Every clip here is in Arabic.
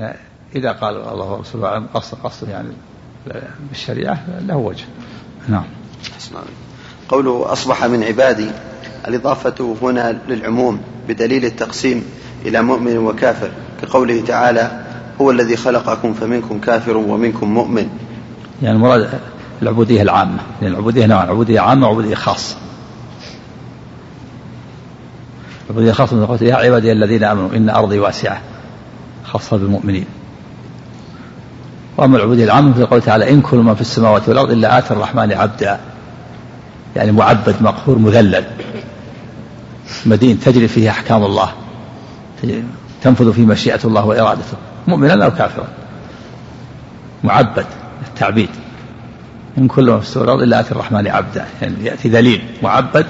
يعني إذا قال الله ورسوله أعلم قصد قصد يعني بالشريعة له وجه. نعم. قوله أصبح من عبادي. الإضافة هنا للعموم بدليل التقسيم إلى مؤمن وكافر. كقوله تعالى هو الذي خلقكم فمنكم كافر ومنكم مؤمن. يعني المراد العبودية العامة. يعني العبودية نوع عبودية عامة وعبودية خاصة. العبودية خاصة من يا عبادي الذين آمنوا إن أرضي واسعة. خاصة بالمؤمنين. وأما العبودية العامة في قوله تعالى إن كل ما في السماوات والأرض إلا آتى الرحمن عبدا. يعني معبد مقهور مذلل. مدين تجري فيه أحكام الله. تنفذ فيه مشيئة الله وإرادته. مؤمنا أو كافرا. معبد التعبيد. إن كل ما في السماوات والأرض إلا آتي الرحمن عبدا. يعني يأتي ذليل معبد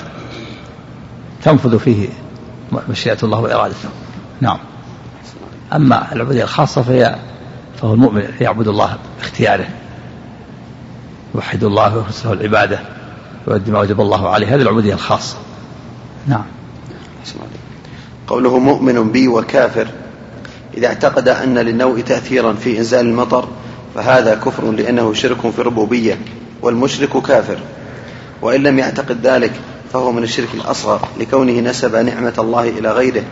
تنفذ فيه مشيئة الله وإرادته. نعم. أما العبودية الخاصة فهي فهو المؤمن يعبد الله باختياره. يوحد الله ويخلص له العبادة ويؤدي ما وجب الله عليه. هذه العبودية الخاصة. نعم. قوله مؤمن بي وكافر إذا اعتقد أن للنوء تأثيرا في إنزال المطر فهذا كفر لأنه شرك في الربوبية والمشرك كافر. وإن لم يعتقد ذلك فهو من الشرك الأصغر لكونه نسب نعمة الله إلى غيره.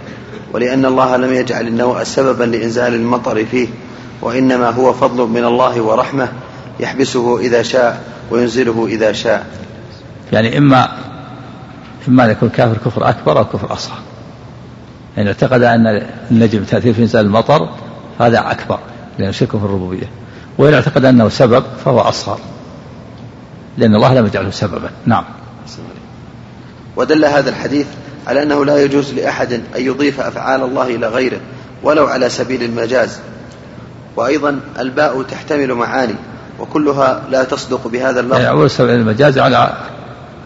ولأن الله لم يجعل النوء سببا لإنزال المطر فيه وإنما هو فضل من الله ورحمة يحبسه إذا شاء وينزله إذا شاء. يعني إما إما أن يكون كافر كفر أكبر أو كفر أصغر. يعني اعتقد أن النجم تأثير في إنزال المطر هذا أكبر لأنه شرك في الربوبية. وإن اعتقد أنه سبب فهو أصغر. لأن الله لم يجعله سببا. نعم. ودل هذا الحديث على أنه لا يجوز لأحد أن يضيف أفعال الله إلى غيره ولو على سبيل المجاز. وأيضا الباء تحتمل معاني وكلها لا تصدق بهذا اللفظ. يعني أول سبيل المجاز على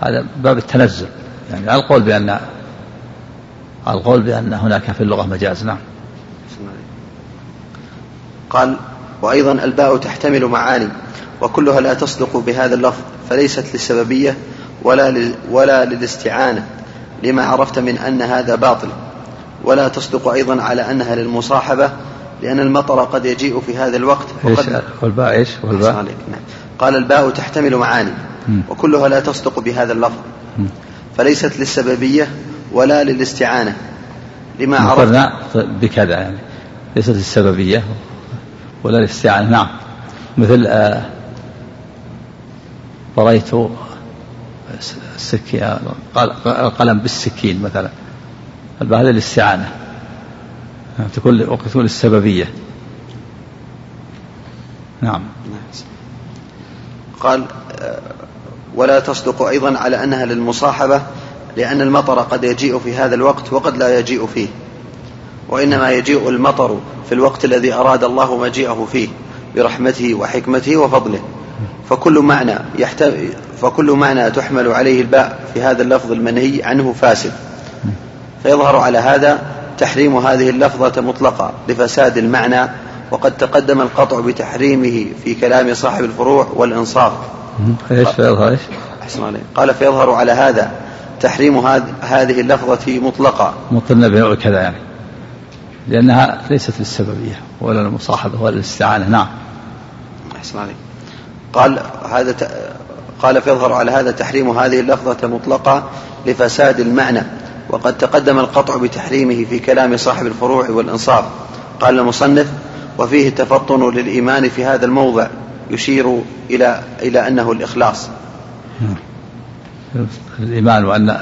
هذا باب التنزل. يعني على القول بأن على القول بأن هناك في اللغة مجاز نعم. قال وأيضا الباء تحتمل معاني وكلها لا تصدق بهذا اللفظ فليست للسببية ولا ولا للاستعانة. لما عرفت من أن هذا باطل. ولا تصدق أيضا على أنها للمصاحبة لأن المطر قد يجيء في هذا الوقت. وقد والباء إيش؟ والباء؟ نعم. قال الباء تحتمل معاني وكلها لا تصدق بهذا اللفظ. فليست للسببية ولا للاستعانة. لما عرفنا بكذا يعني. ليست للسببية ولا للاستعانة. نعم. مثل آه السكين القلم بالسكين مثلا. هذا للاستعانة تكون وقت السببية. نعم. قال ولا تصدق أيضا على أنها للمصاحبة لأن المطر قد يجيء في هذا الوقت وقد لا يجيء فيه. وإنما يجيء المطر في الوقت الذي أراد الله مجيئه فيه برحمته وحكمته وفضله. فكل معنى يحتمل فكل معنى تحمل عليه الباء في هذا اللفظ المنهي عنه فاسد. فيظهر على هذا تحريم هذه اللفظة مطلقة لفساد المعنى وقد تقدم القطع بتحريمه في كلام صاحب الفروع والإنصاف. إيش فيظهر إيش؟ أحسن عليه قال فيظهر على هذا تحريم هذه اللفظة مطلقة. مطلنا بنوع كذا يعني. لأنها ليست للسببية ولا المصاحبة ولا الاستعانة نعم. أحسن عليه قال هذا قال فيظهر على هذا تحريم هذه اللفظة مطلقة لفساد المعنى وقد تقدم القطع بتحريمه في كلام صاحب الفروع والإنصاف. قال المصنف وفيه تفطن للإيمان في هذا الموضع يشير إلى إلى أنه الإخلاص. الإيمان وأن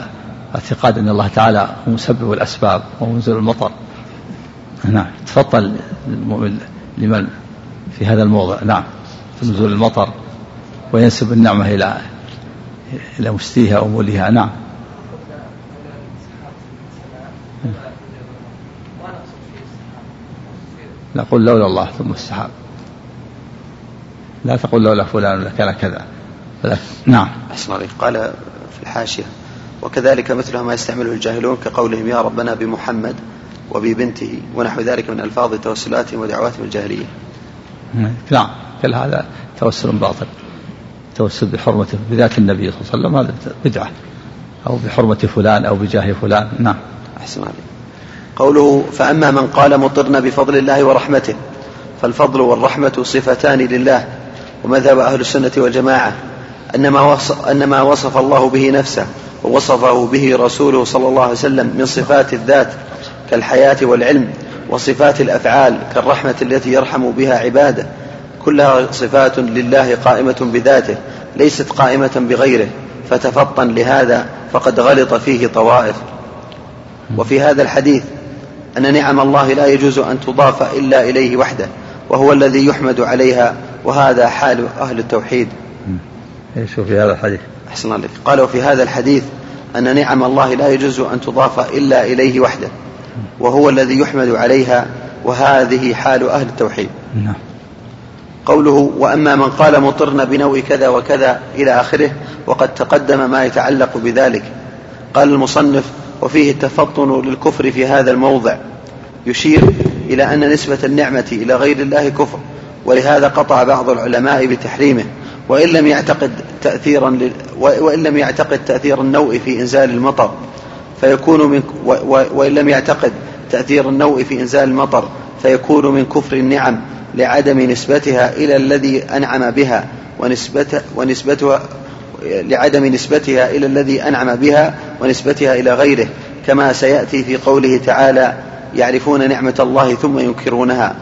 اعتقاد أن الله تعالى هو مسبب الأسباب ومنزل المطر. نعم. تفضل المؤمن لمن؟ في هذا الموضع. نعم. نزول المطر. وينسب النعمة إلى إلى مستيها أو موليها نعم. نقول لولا الله ثم السحاب لا تقول لولا فلان ولا كان كذا. نعم. أحسن عليك. قال في الحاشية وكذلك مثلها ما يستعمله الجاهلون كقولهم يا ربنا بمحمد وببنته ونحو ذلك من ألفاظ توسلاتهم ودعواتهم الجاهلية. نعم. كل هذا توسل باطل. توسل بحرمته بذات النبي صلى الله عليه وسلم هذا بدعة. أو بحرمة فلان أو بجاه فلان. نعم. أحسن عليك. قوله فأما من قال مطرنا بفضل الله ورحمته فالفضل والرحمة صفتان لله ومذهب أهل السنة والجماعة. أن ما وصف, أن ما وصف الله به نفسه ووصفه به رسوله صلى الله عليه وسلم من صفات الذات كالحياة والعلم وصفات الأفعال كالرحمة التي يرحم بها عباده. كلها صفات لله قائمة بذاته ليست قائمة بغيره. فتفطن لهذا فقد غلط فيه طوائف. وفي هذا الحديث أن نعم الله لا يجوز أن تضاف إلا إليه وحده وهو الذي يحمد عليها وهذا حال أهل التوحيد. إيش في هذا الحديث؟ أحسن الله قال وفي هذا الحديث أن نعم الله لا يجوز أن تضاف إلا إليه وحده وهو الذي يحمد عليها وهذه حال أهل التوحيد. نعم. قوله وأما من قال مطرنا بنوع كذا وكذا إلى آخره وقد تقدم ما يتعلق بذلك. قال المصنف وفيه التفطن للكفر في هذا الموضع. يشير إلى أن نسبة النعمة إلى غير الله كفر ولهذا قطع بعض العلماء بتحريمه. وإن لم يعتقد تأثيرا وإن لم يعتقد تأثير النوء في إنزال المطر فيكون من وإن لم يعتقد تأثير النوء في إنزال المطر فيكون من كفر النعم. لعدم نسبتها إلى الذي أنعم بها ونسبتها, ونسبتها لعدم نسبتها إلى الذي أنعم بها ونسبتها إلى غيره كما سيأتي في قوله تعالى يعرفون نعمة الله ثم ينكرونها.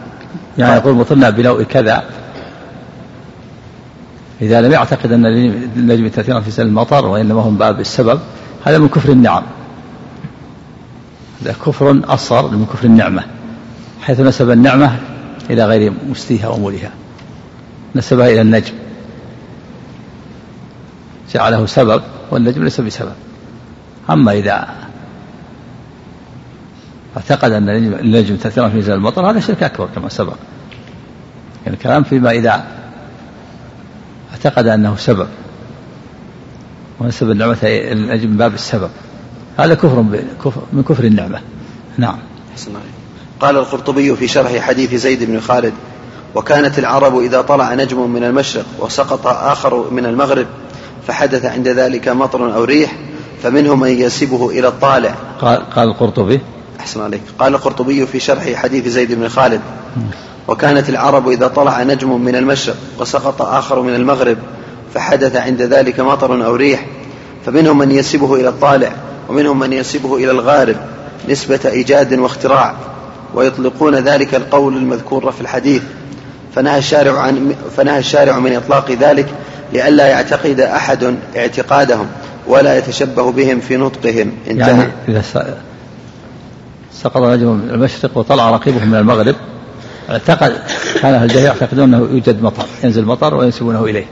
يعني يقول مطرنا بنوء كذا. إذا لم يعتقد أن النجم تأثيرا في سن المطر وإنما هم باب السبب هذا من كفر النعم. هذا كفر أصغر من كفر النعمة حيث نسب النعمة إلى غير مستيها ومولها نسبها إلى النجم. جعله سبب والنجم ليس بسبب. أما إذا اعتقد أن النجم تأثيرا في نزول المطر هذا شرك أكبر كما سبق. يعني الكلام فيما إذا اعتقد أنه سبب ونسب النعمة النجم باب السبب. هذا كفر من كفر النعمة. نعم. قال القرطبي في شرح حديث زيد بن خالد وكانت العرب إذا طلع نجم من المشرق وسقط آخر من المغرب فحدث عند ذلك مطر أو ريح فمنهم من ينسبه إلى الطالع. قال, قال القرطبي. أحسن عليك. قال القرطبي في شرح حديث زيد بن خالد وكانت العرب إذا طلع نجم من المشرق وسقط آخر من المغرب فحدث عند ذلك مطر أو ريح فمنهم من ينسبه إلى الطالع ومنهم من ينسبه إلى الغارب نسبة إيجاد واختراع. ويطلقون ذلك القول المذكور في الحديث. فنهى الشارع عن فنهى الشارع من إطلاق ذلك لئلا يعتقد أحد اعتقادهم ولا يتشبه بهم في نطقهم. انتهى. يعني إذا سقط رجل من المشرق وطلع رقيبه من المغرب اعتقد كان أهل الجاهلية يعتقدون أنه يوجد مطر ينزل مطر وينسبونه إليه.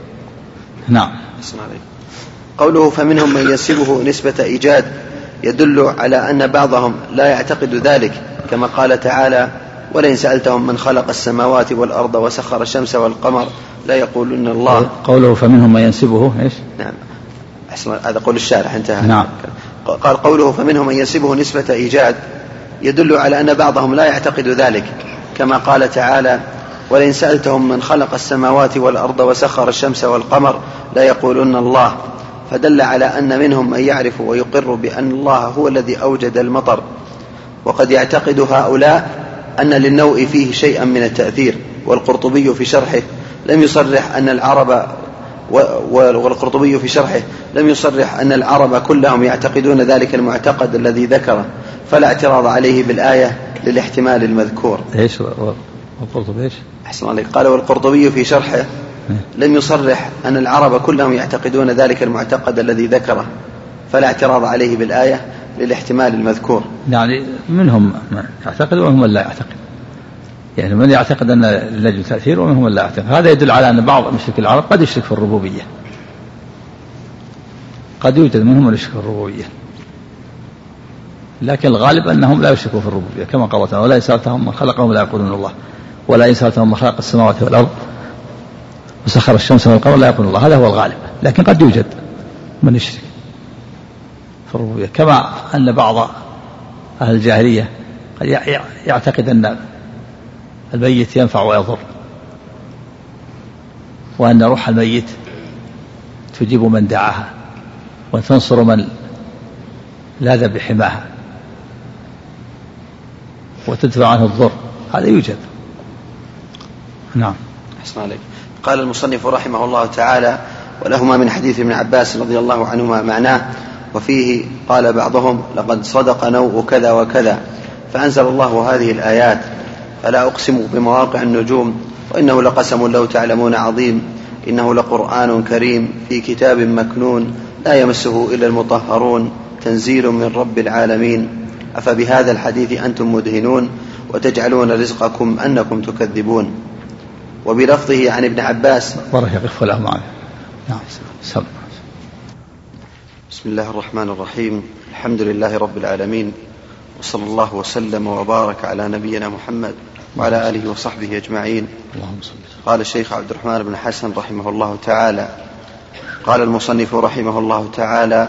نعم. قوله فمنهم من ينسبه نسبة إيجاد يدل على أن بعضهم لا يعتقد ذلك كما قال تعالى ولئن سألتهم من خلق السماوات والأرض وسخر الشمس والقمر لا يقولون الله. قوله فمنهم من ينسبه إيش؟ نعم. هذا قول الشارح انتهى. نعم. قال قوله فمنهم من ينسبه نسبة إيجاد يدل على أن بعضهم لا يعتقد ذلك كما قال تعالى ولئن سألتهم من خلق السماوات والأرض وسخر الشمس والقمر لا يقولون الله. فدل على أن منهم من يعرف ويقر بأن الله هو الذي أوجد المطر وقد يعتقد هؤلاء أن للنوء فيه شيئا من التأثير والقرطبي في شرحه لم يصرح أن العرب والقرطبي في شرحه لم يصرح أن العرب كلهم يعتقدون ذلك المعتقد الذي ذكره فلا اعتراض عليه بالآية للاحتمال المذكور إيش والقرطبي إيش؟ أحسن عليك قال والقرطبي في شرحه. لم يصرح أن العرب كلهم يعتقدون ذلك المعتقد الذي ذكره فلا اعتراض عليه بالآية للاحتمال المذكور. يعني منهم من يعتقد ومنهم من لا يعتقد. يعني من يعتقد أن للنجم تأثير ومنهم من لا يعتقد. هذا يدل على أن بعض مشرك العرب قد يشرك في الربوبية. قد يوجد منهم من يشرك في الربوبية. لكن الغالب أنهم لا يشركوا في الربوبية كما قال تعالى ولا إن سألتهم من خلقهم لا يقولون الله. ولا إن سألتهم من خلق السماوات والأرض وسخر الشمس والقمر لا يقولون الله. هذا هو الغالب. لكن قد يوجد من يشرك. في الربوبية كما أن بعض أهل الجاهلية قد يعتقد أن الميت ينفع ويضر. وأن روح الميت تجيب من دعاها وتنصر من لاذ بحماها وتدفع عنه الضر. هذا يوجد. نعم. أحسن عليك. قال المصنف رحمه الله تعالى ولهما من حديث ابن عباس رضي الله عنهما معناه وفيه قال بعضهم لقد صدق نوء كذا وكذا فأنزل الله هذه الآيات فلا أقسم بمواقع النجوم وإنه لقسم لو تعلمون عظيم إنه لقرآن كريم في كتاب مكنون لا يمسه إلا المطهرون تنزيل من رب العالمين. أفبهذا الحديث أنتم مدهنون وتجعلون رزقكم أنكم تكذبون. وبلفظه عن ابن عباس. بارك يقف له معنا نعم. سم بسم الله الرحمن الرحيم. الحمد لله رب العالمين. وصلى الله وسلم وبارك على نبينا محمد وعلى آله وصحبه أجمعين. اللهم صل قال الشيخ عبد الرحمن بن حسن رحمه الله تعالى. قال المصنف رحمه الله تعالى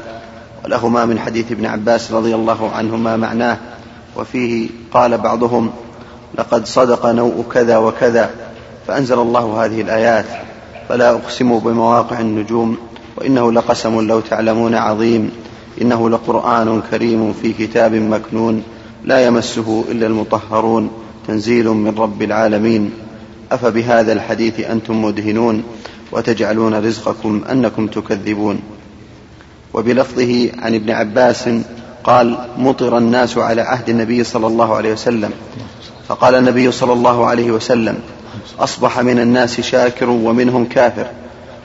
ولهما من حديث ابن عباس رضي الله عنهما معناه. وفيه قال بعضهم لقد صدق نوء كذا وكذا. فأنزل الله هذه الآيات فلا أقسم بمواقع النجوم وإنه لقسم لو تعلمون عظيم إنه لقرآن كريم في كتاب مكنون لا يمسه إلا المطهرون تنزيل من رب العالمين. أفبهذا الحديث أنتم مدهنون وتجعلون رزقكم أنكم تكذبون. وبلفظه عن ابن عباس قال مطر الناس على عهد النبي صلى الله عليه وسلم. فقال النبي صلى الله عليه وسلم أصبح من الناس شاكر ومنهم كافر.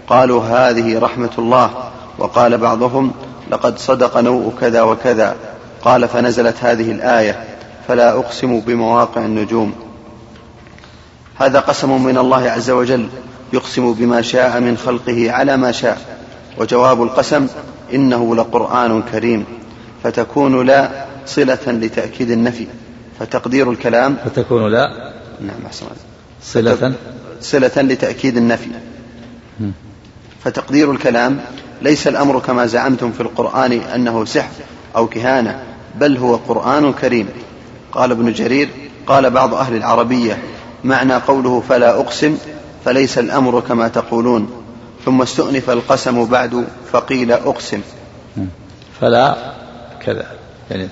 قالوا هذه رحمة الله. وقال بعضهم لقد صدق نوء كذا وكذا. قال فنزلت هذه الآية. فلا أقسم بمواقع النجوم. هذا قسم من الله عز وجل يقسم بما شاء من خلقه على ما شاء. وجواب القسم إنه لقرآن كريم. فتكون لا صلة لتأكيد النفي. فتقدير الكلام. فتكون لا. نعم أحسن صلة صلة لتأكيد النفي. فتقدير الكلام ليس الأمر كما زعمتم في القرآن أنه سحر أو كهانة بل هو قرآن كريم. قال ابن جرير قال بعض أهل العربية معنى قوله فلا أقسم فليس الأمر كما تقولون. ثم استؤنف القسم بعد فقيل أقسم. فلا كذا يعني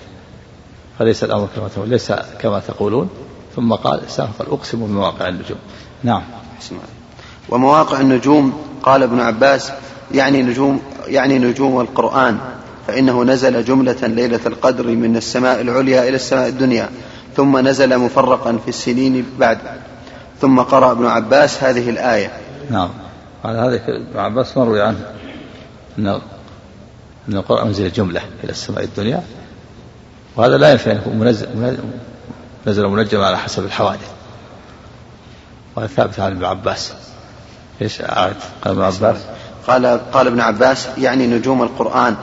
فليس الأمر كما تقولون ليس كما تقولون. ثم قال قال أقسم بمواقع النجوم. نعم. ومواقع النجوم قال ابن عباس يعني نجوم يعني نجوم القرآن فإنه نزل جملة ليلة القدر من السماء العليا إلى السماء الدنيا ثم نزل مفرقا في السنين بعد. ثم قرأ ابن عباس هذه الآية. نعم. على هذا ابن عباس مروي عنه. أن أن القرآن أنزل جملة إلى السماء الدنيا وهذا لا ينفع أن يكون منزل نزل منجم على حسب الحوادث. وهذا ثابت عن ابن عباس. إيش؟ قال ابن عباس. قال قال ابن عباس يعني نجوم القرآن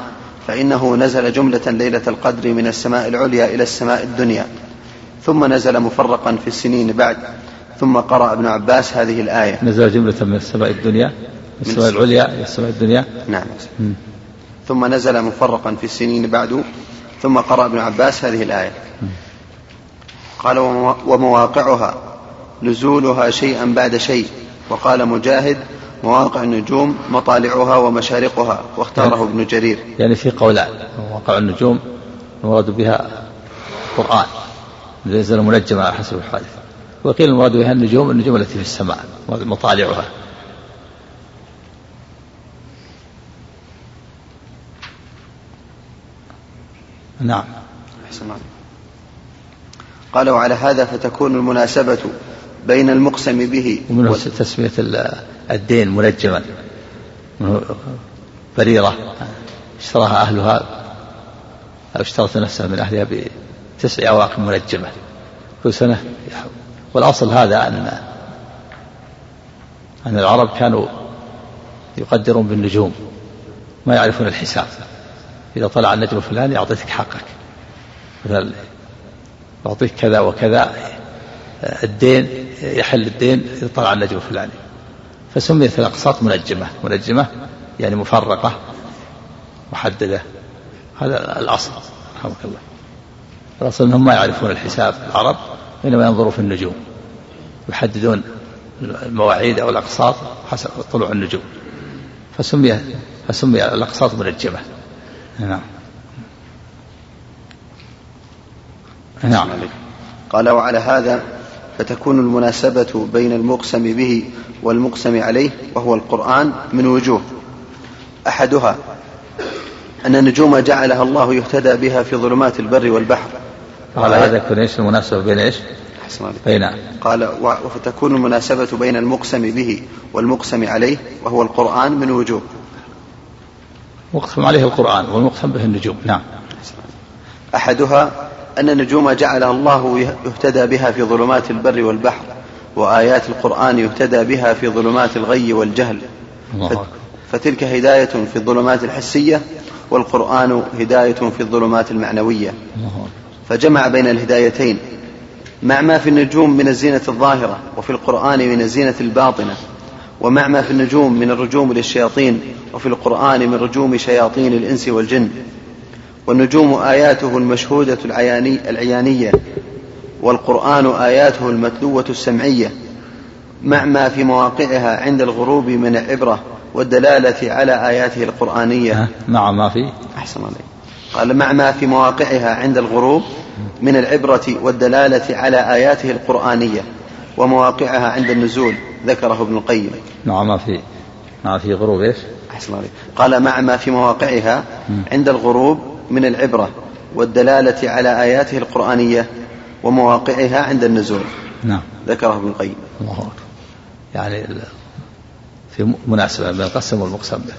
فإنه نزل جملة ليلة القدر من السماء العليا إلى السماء الدنيا. ثم نزل مفرقا في السنين بعد. ثم قرأ ابن عباس هذه الآية. نزل جملة من السماء الدنيا من السماء العليا إلى السماء الدنيا. نعم. ثم نزل مفرقا في السنين بعد. ثم قرأ ابن عباس هذه الآية. قال ومواقعها نزولها شيئا بعد شيء. وقال مجاهد مواقع النجوم مطالعها ومشارقها. واختاره يعني ابن جرير. يعني في قولان مواقع النجوم المراد بها القرآن نزل منجما على حسب الحادث وقيل المراد بها النجوم النجوم التي في السماء مطالعها. نعم. أحسن قال وعلى هذا فتكون المناسبة بين المقسم به. ومن تسمية الدين منجما. بريرة اشتراها أهلها أو اشترت نفسها من أهلها بتسع أواق منجمة. كل سنة والأصل هذا أن أن العرب كانوا يقدرون بالنجوم. ما يعرفون الحساب. إذا طلع النجم الفلاني أعطيتك حقك. مثلا أعطيك كذا وكذا الدين يحل الدين إذا طلع النجم الفلاني. فسميت الأقساط منجمة. منجمة يعني مفرقة محددة. هذا الأصل. رحمك الله. الأصل أنهم ما يعرفون الحساب العرب إنما ينظروا في النجوم. يحددون المواعيد أو الأقساط حسب طلوع النجوم. فسمي فسمي الأقساط منجمة. نعم. نعم. قال وعلى هذا فتكون المناسبة بين المقسم به والمقسم عليه وهو القرآن من وجوه. أحدها أن النجوم جعلها الله يهتدى بها في ظلمات البر والبحر. قال هذا يكون إيش المناسبة بين إيش؟ بين قال وفتكون المناسبة بين المقسم به والمقسم عليه وهو القرآن من وجوه. مقسم عليه القرآن والمقسم به النجوم. نعم. أحدها أن النجوم جعلها الله يهتدى بها في ظلمات البر والبحر وآيات القرآن يهتدى بها في ظلمات الغي والجهل. الله فتلك هداية في الظلمات الحسية والقرآن هداية في الظلمات المعنوية. فجمع بين الهدايتين مع ما في النجوم من الزينة الظاهرة وفي القرآن من الزينة الباطنة ومع ما في النجوم من الرجوم للشياطين وفي القرآن من رجوم شياطين الإنس والجن. والنجوم آياته المشهودة العياني العيانية والقرآن آياته المتلوة السمعية مع ما في مواقعها عند الغروب من العبرة والدلالة على آياته القرآنية. مع ما في؟ أحسن عليك قال مع ما في مواقعها عند الغروب من العبرة والدلالة على آياته القرآنية ومواقعها عند النزول ذكره ابن القيم. مع ما في؟ مع في غروب إيش؟ أحسن عليك قال مع ما في مواقعها عند الغروب من العبرة والدلالة على آياته القرآنية ومواقعها عند النزول. نعم. ذكره ابن القيم. الله أكبر. يعني في مناسبة بين القسم والمقسم به.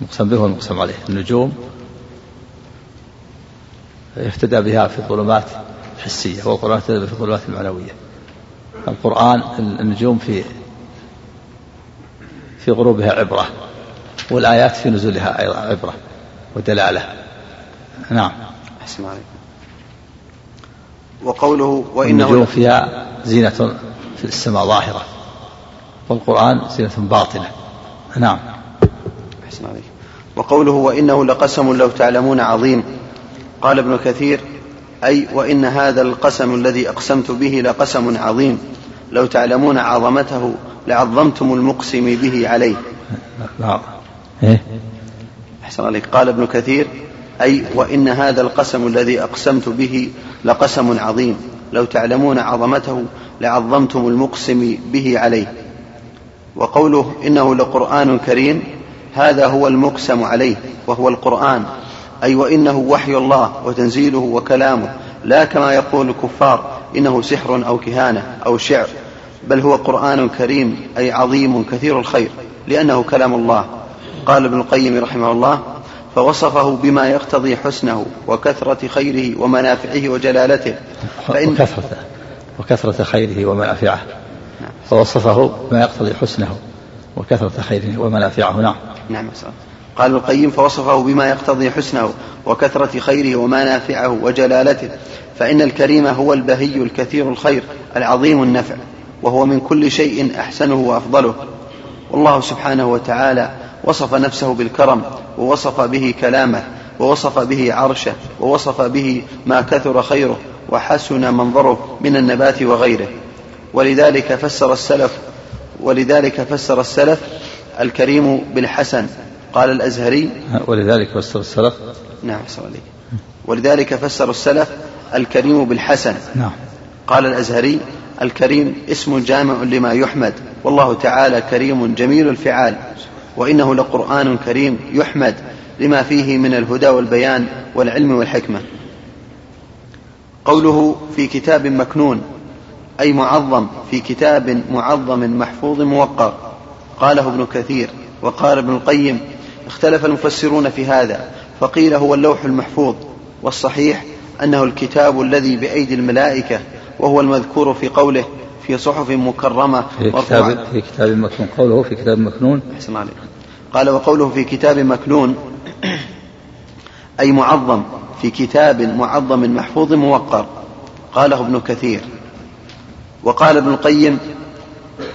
المقسم به والمقسم عليه. النجوم يهتدى بها في الظلمات الحسية والقرآن يهتدى بها في الظلمات المعنوية القرآن النجوم في في غروبها عبرة والآيات في نزولها أيضا عبرة ودلالة. نعم. أحسن عليك وقوله وإنه النجوم فيها زينة في السماء ظاهرة والقرآن زينة باطنة. نعم. أحسن عليك وقوله وإنه لقسم لو تعلمون عظيم. قال ابن كثير أي وإن هذا القسم الذي أقسمت به لقسم عظيم. لو تعلمون عظمته لعظمتم المقسم به عليه. نعم. إيه؟ أحسن عليك قال ابن كثير أي وإن هذا القسم الذي أقسمت به لقسم عظيم. لو تعلمون عظمته لعظمتم المقسم به عليه. وقوله إنه لقرآن كريم هذا هو المقسم عليه وهو القرآن. أي وإنه وحي الله وتنزيله وكلامه. لا كما يقول الكفار إنه سحر أو كهانة أو شعر. بل هو قرآن كريم أي عظيم كثير الخير لأنه كلام الله. قال ابن القيم رحمه الله فوصفه بما يقتضي حسنه وكثرة خيره ومنافعه وجلالته. فإن وكثرة وكثرة خيره ومنافعه. فوصفه بما يقتضي حسنه وكثرة خيره ومنافعه. نعم. نعم قال القيم فوصفه بما يقتضي حسنه وكثرة خيره ومنافعه وجلالته. فإن الكريم هو البهي الكثير الخير العظيم النفع وهو من كل شيء أحسنه وأفضله. والله سبحانه وتعالى وصف نفسه بالكرم ووصف به كلامه ووصف به عرشه ووصف به ما كثر خيره وحسن منظره من النبات وغيره. ولذلك فسر السلف ولذلك فسر السلف الكريم بالحسن. قال الأزهري. ولذلك فسر السلف. نعم عليك ولذلك فسر السلف الكريم بالحسن. نعم. قال الأزهري الكريم اسم جامع لما يحمد والله تعالى كريم جميل الفعال. وإنه لقرآن كريم يحمد لما فيه من الهدى والبيان والعلم والحكمة. قوله في كتاب مكنون أي معظم في كتاب معظم محفوظ موقر قاله ابن كثير وقال ابن القيم اختلف المفسرون في هذا فقيل هو اللوح المحفوظ والصحيح أنه الكتاب الذي بأيدي الملائكة وهو المذكور في قوله في صحف مكرمة. في كتاب في كتاب مكنون. قوله في كتاب مكنون. أحسن عليك. قال وقوله في كتاب مكنون أي معظم في كتاب معظم محفوظ موقر. قاله ابن كثير. وقال ابن القيم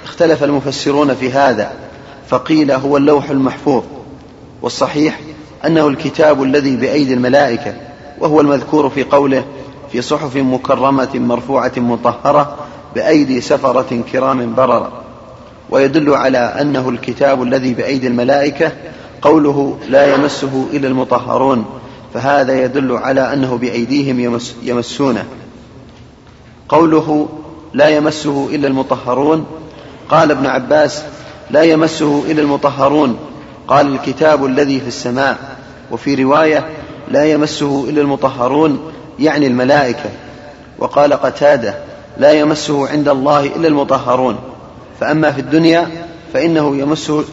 اختلف المفسرون في هذا فقيل هو اللوح المحفوظ. والصحيح أنه الكتاب الذي بأيدي الملائكة وهو المذكور في قوله في صحف مكرمة مرفوعة مطهرة بأيدي سفرة كرام بررة ويدل على أنه الكتاب الذي بأيدي الملائكة قوله لا يمسه إلا المطهرون فهذا يدل على أنه بأيديهم يمس يمسونه. قوله لا يمسه إلا المطهرون قال ابن عباس لا يمسه إلا المطهرون قال الكتاب الذي في السماء وفي رواية لا يمسه إلا المطهرون يعني الملائكة. وقال قتادة لا يمسه عند الله إلا المطهرون. فأما في الدنيا فإنه يمسه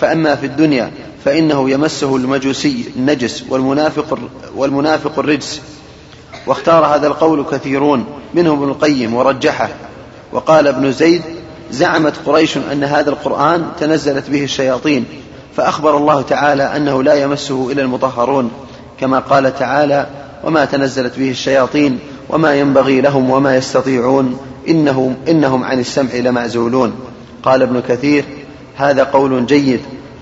فأما في الدنيا فإنه يمسه المجوسي النجس والمنافق والمنافق الرجس. واختار هذا القول كثيرون منهم ابن القيم ورجحه. وقال ابن زيد زعمت قريش أن هذا القرآن تنزلت به الشياطين فأخبر الله تعالى أنه لا يمسه إلا المطهرون كما قال تعالى وما تنزلت به الشياطين وما ينبغي لهم وما يستطيعون إنهم, إنهم عن السمع لمعزولون. قال ابن كثير هذا قول جيد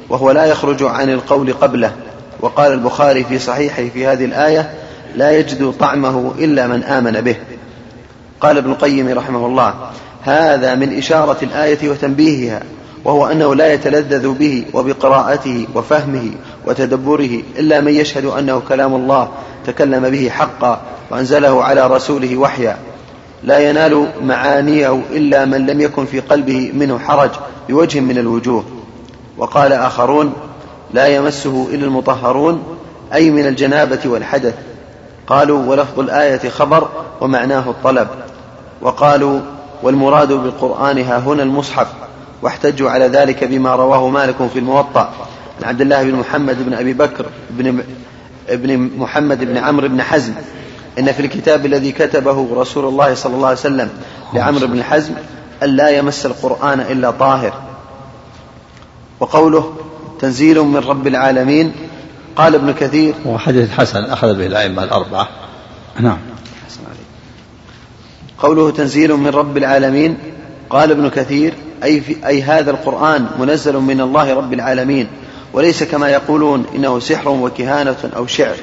وهو لا يخرج عن القول قبله. وقال البخاري في صحيحه في هذه الآية لا يجد طعمه إلا من آمن به. قال ابن القيم رحمه الله هذا من إشارة الآية وتنبيهها وهو أنه لا يتلذذ به وبقراءته وفهمه وتدبره إلا من يشهد أنه كلام الله تكلم به حقا وأنزله على رسوله وحيا. لا ينال معانيه إلا من لم يكن في قلبه منه حرج بوجه من الوجوه. وقال آخرون لا يمسه إلا المطهرون أي من الجنابة والحدث. قالوا ولفظ الآية خبر ومعناه الطلب. وقالوا والمراد بالقرآن ها هنا المصحف واحتجوا على ذلك بما رواه مالك في الموطأ. عن عبد الله بن محمد بن أبي بكر بن ابن محمد بن عمرو بن حزم. إن في الكتاب الذي كتبه رسول الله صلى الله عليه وسلم لعمرو بن حزم أن لا يمس القرآن إلا طاهر. وقوله تنزيل من رب العالمين قال ابن كثير وحديث حسن أخذ به الأئمة الأربعة. نعم. قوله تنزيل من رب العالمين قال ابن كثير أي, في أي هذا القرآن منزل من الله رب العالمين. وليس كما يقولون إنه سحر وكهانة أو شعر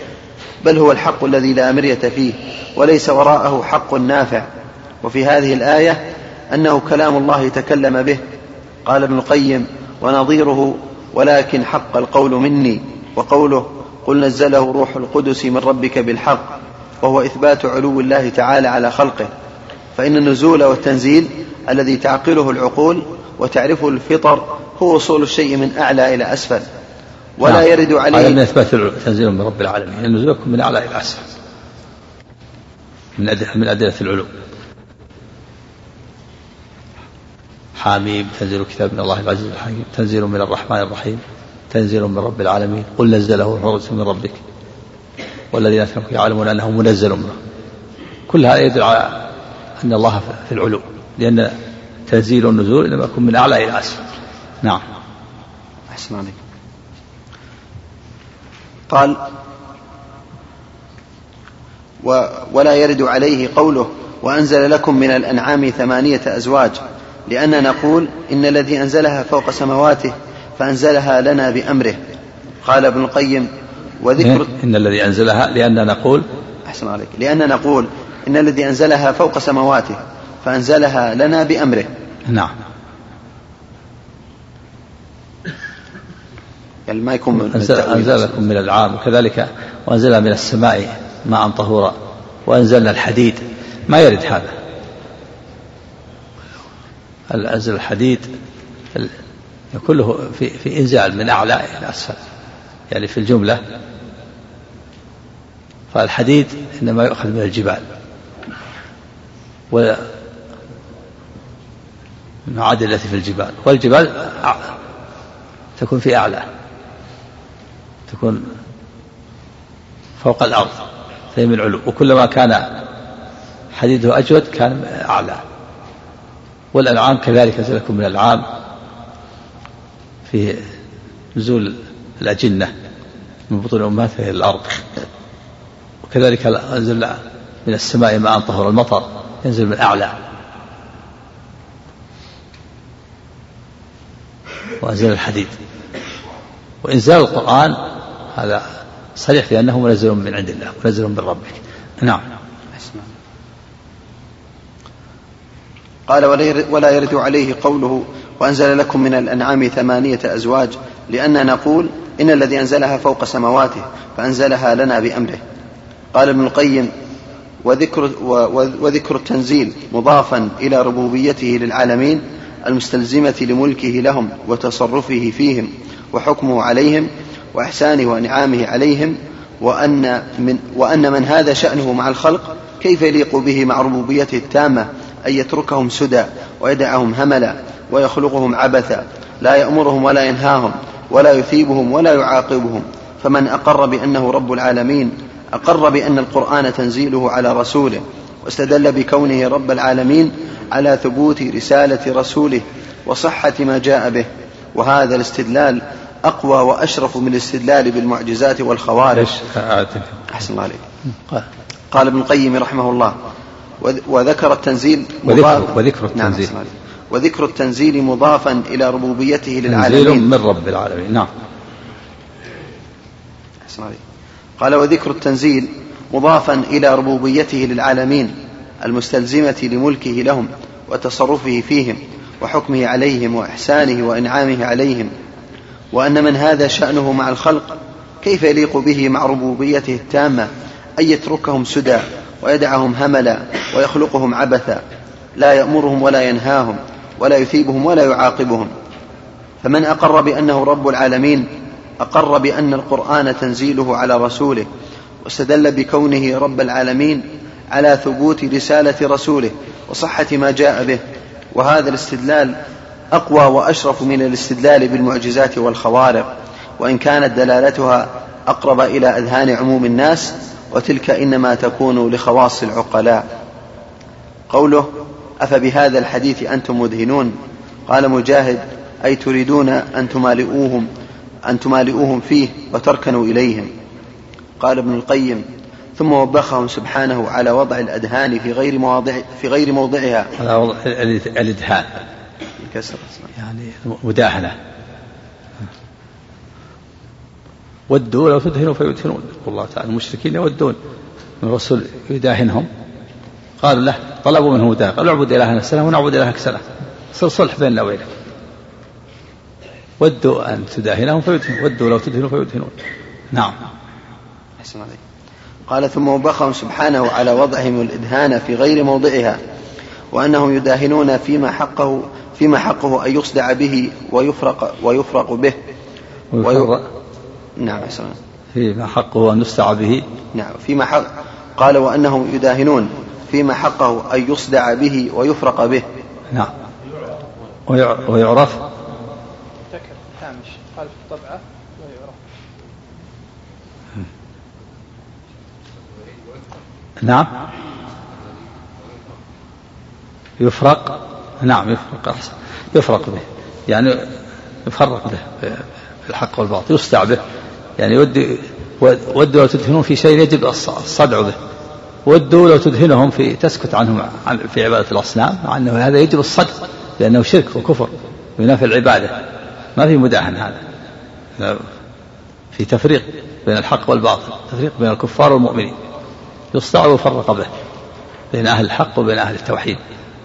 بل هو الحق الذي لا مرية فيه وليس وراءه حق نافع. وفي هذه الآية أنه كلام الله تكلم به. قال ابن القيم ونظيره ولكن حق القول مني. وقوله قل نزله روح القدس من ربك بالحق وهو إثبات علو الله تعالى على خلقه. فإن النزول والتنزيل الذي تعقله العقول وتعرفه الفطر هو وصول الشيء من أعلى إلى أسفل. ولا نعم. يرد عليه هذا من إثبات تنزيل من رب العالمين النزول يكون من أعلى إلى أسفل. من من أدلة العلو حاميم تنزيل كتاب من الله العزيز الحكيم تنزيل من الرحمن الرحيم تنزيل من رب العالمين. قل نزله روح من ربك. والذين كفروا يعلمون أنه منزل منه كل هذا يدل على أن الله في العلو لأن تنزيل النزول إنما يكون من أعلى إلى أسفل. نعم. أحسن عليك. قال و ولا يرد عليه قوله وأنزل لكم من الأنعام ثمانية أزواج لأن نقول إن الذي أنزلها فوق سماواته فأنزلها لنا بأمره. قال ابن القيم وذكر إن الذي أنزلها لأن نقول أحسن عليك. لأن نقول إن الذي أنزلها فوق سماواته فأنزلها لنا بأمره. نعم. يعني ما يكون من أنزل, أنزل لكم من العام وكذلك وأنزل من السماء ماء طهورا وأنزلنا الحديد. ما يرد هذا. أنزل الحديد كله في, في إنزال من أعلى إلى أسفل. يعني في الجملة فالحديد إنما يؤخذ من الجبال. المعادن التي في الجبال. والجبال تكون في أعلى. تكون فوق الأرض. فهي من العلو. وكلما كان حديده أجود كان أعلى. والأنعام كذلك لكم من الأنعام. في نزول الأجنة من بطون أمهاتها إلى الأرض. وكذلك أنزل من السماء ماء طهر المطر. ينزل من أعلى. وأنزل الحديد وإنزال القرآن هذا صريح في أنه منزل من عند الله منزل من ربك. نعم. قال ولا يرد عليه قوله وأنزل لكم من الأنعام ثمانية أزواج لأن نقول إن الذي أنزلها فوق سماواته فأنزلها لنا بأمره. قال ابن القيم وذكر, وذكر التنزيل مضافا إلى ربوبيته للعالمين المستلزمة لملكه لهم وتصرفه فيهم وحكمه عليهم وإحسانه وإنعامه عليهم وأن من, وأن من هذا شأنه مع الخلق كيف يليق به مع ربوبيته التامة أن يتركهم سدى ويدعهم هملا ويخلقهم عبثا لا يأمرهم ولا ينهاهم ولا يثيبهم ولا يعاقبهم فمن أقر بأنه رب العالمين أقر بأن القرآن تنزيله على رسوله واستدل بكونه رب العالمين على ثبوت رسالة رسوله وصحة ما جاء به. وهذا الاستدلال أقوى وأشرف من الاستدلال بالمعجزات والخوارج. أحسن الله عليك. قال ابن القيم رحمه الله وذكر التنزيل وذكر, وذكر نعم، التنزيل. نعم وذكر التنزيل مضافا إلى ربوبيته للعالمين. تنزيل من رب العالمين نعم. قال وذكر التنزيل مضافا إلى ربوبيته للعالمين المستلزمة لملكه لهم وتصرفه فيهم وحكمه عليهم وإحسانه وإنعامه عليهم. وأن من هذا شأنه مع الخلق كيف يليق به مع ربوبيته التامة؟ أن يتركهم سدى ويدعهم هملا ويخلقهم عبثا لا يأمرهم ولا ينهاهم ولا يثيبهم ولا يعاقبهم. فمن أقر بأنه رب العالمين أقر بأن القرآن تنزيله على رسوله واستدل بكونه رب العالمين على ثبوت رسالة رسوله وصحة ما جاء به. وهذا الاستدلال أقوى وأشرف من الاستدلال بالمعجزات والخوارق وإن كانت دلالتها أقرب إلى أذهان عموم الناس وتلك إنما تكون لخواص العقلاء. قوله أفبهذا الحديث أنتم مدهنون؟ قال مجاهد أي تريدون أن تمالئوهم أن تمالئوهم فيه وتركنوا إليهم. قال ابن القيم ثم وبخهم سبحانه على وضع الأدهان في غير مواضع في غير موضعها. على وضع الإدهان. الكسر يعني مداهنة. ودوا لو تدهنوا فيدهنون. يقول الله تعالى المشركين يودون. الرسول يداهنهم. قالوا له طلبوا منه مداهنة. قالوا اعبد إلهنا السلام ونعبد إلهك السلام. صار صلح بيننا وبينك. ودوا أن تداهنهم فيدهنون. ودوا لو تدهنوا فيدهنون. نعم. أحسن عليك. قال ثم وبخهم سبحانه على وضعهم الإدهان في غير موضعها وأنهم يداهنون فيما حقه فيما حقه أن يصدع به ويفرق ويفرق به. ويفرق نعم أحسن فيما حقه أن يصدع به. نعم فيما حق قال وأنهم يداهنون فيما حقه أن يصدع به ويفرق به. نعم. ويعرف. قال في الطبعة ويعرف. نعم. يفرق. نعم يفرق. أحسن يفرق به. يعني يفرق به بالحق والباطل يصدع به. يعني ودي ودوا لو تدهنون في شيء يجب الصدع به. ودوا لو تدهنهم في تسكت عنهم في عبادة الأصنام مع أنه هذا يجب الصدع لأنه شرك وكفر ينافي العبادة. ما في مداهن هذا. في تفريق بين الحق والباطل تفريق بين الكفار والمؤمنين. يصدع ويفرق به بين أهل الحق وبين أهل التوحيد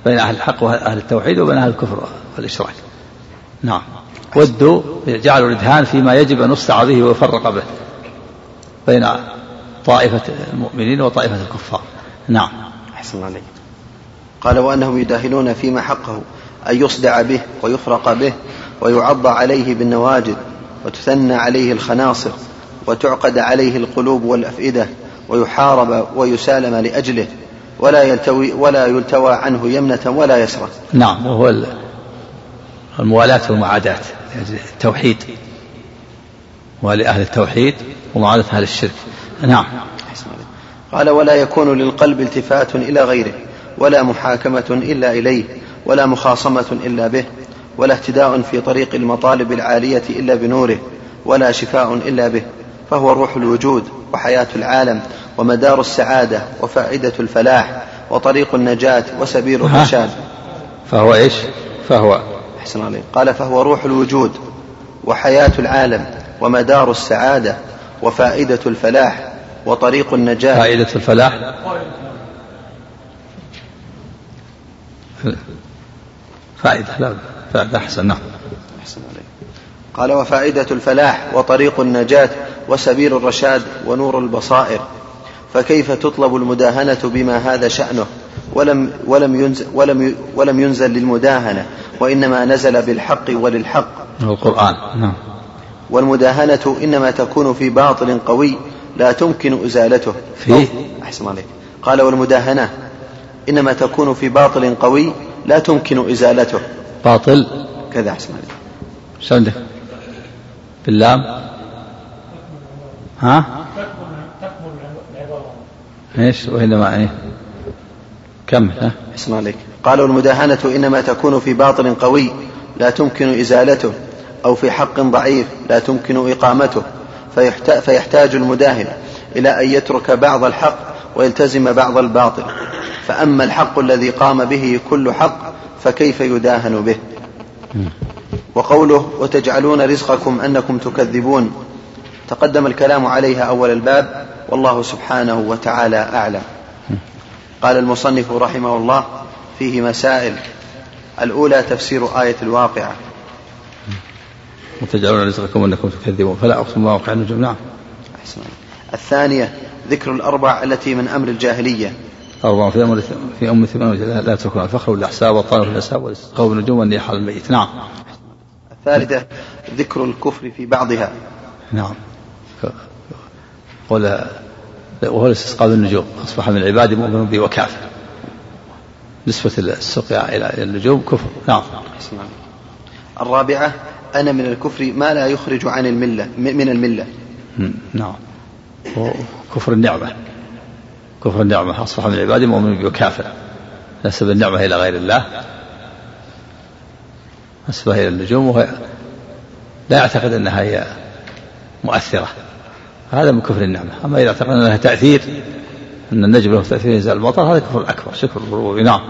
بين أهل الحق وأهل التوحيد وبين أهل الكفر والإشراك. نعم. ودوا جعلوا الإدهان فيما يجب أن يصدع به ويفرق به بين طائفة المؤمنين وطائفة الكفار. نعم. أحسن الله عليك. قال وأنهم يداهنون فيما حقه أن يصدع به ويفرق به ويعض عليه بالنواجذ وتثنى عليه الخناصر وتعقد عليه القلوب والأفئدة. ويحارب ويسالم لأجله ولا يلتوي ولا يلتوى عنه يمنة ولا يسرة نعم وهو الموالاة والمعاداة التوحيد. ولأهل التوحيد ومعاداة أهل الشرك. نعم. قال ولا يكون للقلب التفات إلى غيره ولا محاكمة إلا إليه ولا مخاصمة إلا به ولا اهتداء في طريق المطالب العالية إلا بنوره ولا شفاء إلا به. فهو روح الوجود وحياة العالم ومدار السعادة وفائدة الفلاح وطريق النجاة وسبيل الرشاد. فهو إيش؟ فهو. أحسن عليك قال فهو روح الوجود وحياة العالم ومدار السعادة وفائدة الفلاح وطريق النجاة. فائدة الفلاح. فائدة لا فائدة أحسن نعم. أحسن عليك قال وفائدة الفلاح وطريق النجاة وسبيل الرشاد ونور البصائر فكيف تطلب المداهنة بما هذا شأنه؟ ولم ولم ينزل ولم ولم ينزل للمداهنة وإنما نزل بالحق وللحق. القرآن. نعم. والمداهنة إنما تكون في باطل قوي لا تمكن إزالته. في؟ أحسن عليك. قال والمداهنة إنما تكون في باطل قوي لا تمكن إزالته. باطل؟ كذا أحسن عليك. شو عندك باللام ها إيش وإنما إيه. كمل ها؟ أحسن عليك قال والمداهنة إنما تكون في باطل قوي لا تمكن إزالته أو في حق ضعيف لا تمكن إقامته. فيحتاج المداهن إلى أن يترك بعض الحق ويلتزم بعض الباطل. فأما الحق الذي قام به كل حق فكيف يداهن به؟ وقوله وتجعلون رزقكم أنكم تكذبون. تقدم الكلام عليها أول الباب والله سبحانه وتعالى أعلم. قال المصنف رحمه الله فيه مسائل. الأولى تفسير آية الواقعة. وتجعلون رزقكم أنكم تكذبون فلا أقسم بمواقع النجوم نعم. أحسن الثانية ذكر الأربع التي من أمر الجاهلية. أربع في أمر في أم ثمان لا تكون الفخر والأحساب والطعن في الأحساب والاستسقاء بالنجوم والنيح على الميت نعم. الثالثة ذكر الكفر في بعضها. نعم. قول وهو الاستسقاء بالنجوم أصبح من العباد مؤمن بي وكافر. نسبة السقيا إلى النجوم كفر. نعم. الرابعة أنا من الكفر ما لا يخرج عن الملة من الملة. نعم. كفر النعمة. كفر النعمة أصبح من العباد مؤمن بي وكافر. نسب النعمة إلى غير الله. نسبها إلى النجوم وهي لا يعتقد أنها هي مؤثرة. هذا من كفر النعمة. أما إذا اعتقد أنها تأثير أن النجم له تأثير ينزل المطر هذا كفر أكبر. شكر الربوبية نعم.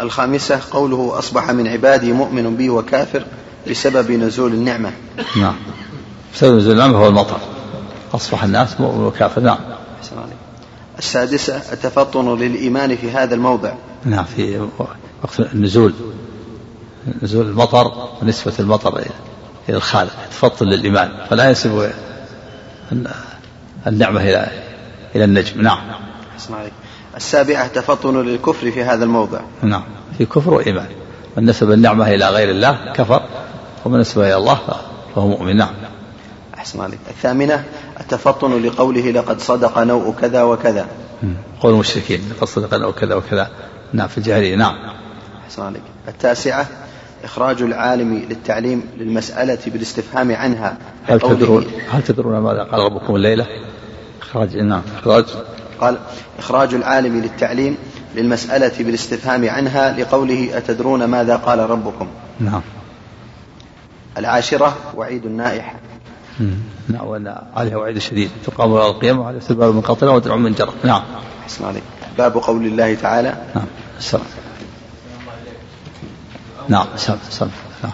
الخامسة قوله أصبح من عبادي مؤمن بي وكافر بسبب نزول النعمة. نعم. بسبب نزول النعمة هو المطر أصبح الناس مؤمن وكافر. نعم. السادسة التفطن للإيمان في هذا الموضع. نعم في وقت النزول. نزول المطر ونسبة المطر إلى الخالق. تفطن للإيمان. فلا ينسب النعمة إلى إلى النجم. نعم. السابعة تفطن للكفر في هذا الموضع. نعم. في كفر وإيمان. من نسب النعمة إلى غير الله كفر ومن نسبها إلى الله فهو مؤمن. نعم. أحسن عليك. الثامنة التفطن لقوله لقد صدق نوء كذا وكذا. قول المشركين لقد صدق نوء كذا وكذا. نعم في الجاهلية. نعم. أحسن عليك. التاسعة إخراج العالم للتعليم للمسألة بالاستفهام عنها. هل تدرون هل تدرون ماذا قال ربكم الليلة؟ إخراج نعم إخراج. قال إخراج العالم للتعليم للمسألة بالاستفهام عنها لقوله أتدرون ماذا قال ربكم؟ نعم. العاشرة وعيد النائحة. نعم وأن عليها وعيد شديد. تقام يوم القيامة وعلى سباب من قطرة ودرع من جرة نعم. حسن عليك. باب قول الله تعالى. نعم. السلام. نعم سلام نعم.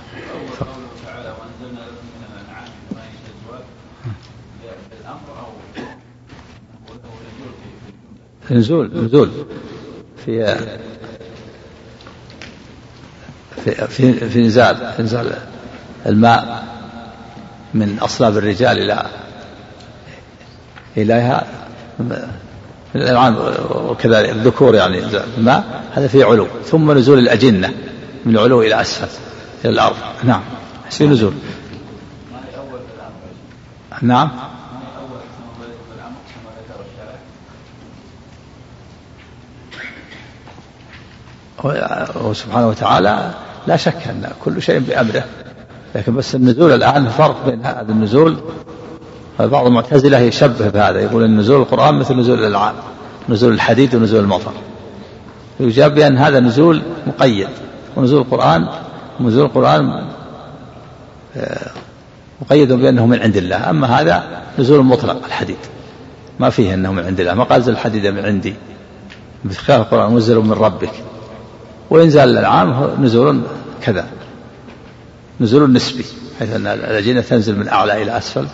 نزول نزول. في في في, في نزال في نزال الماء من أصلاب الرجال إلى إليها. الأنعام وكذلك الذكور يعني الماء هذا فيه علو. ثم نزول الأجنة. من العلو إلى أسفل إلى الأرض. نعم. في نزول. نعم. هو سبحانه وتعالى لا شك أن كل شيء بأمره لكن بس النزول الآن فرق بين هذا النزول. بعض المعتزلة يشبه بهذا يقول أن نزول القرآن مثل نزول الألعاب نزول الحديد ونزول المطر. يجاب بأن هذا نزول مقيد. ونزول القرآن نزول القرآن آه، مقيد بأنه من عند الله. أما هذا نزول مطلق الحديد. ما فيه أنه من عند الله. ما قال زل الحديد من عندي. بخلاف القرآن منزل من ربك. وإنزال الأنعام نزول كذا. نزول نسبي حيث أن الأجنة تنزل من أعلى إلى أسفل.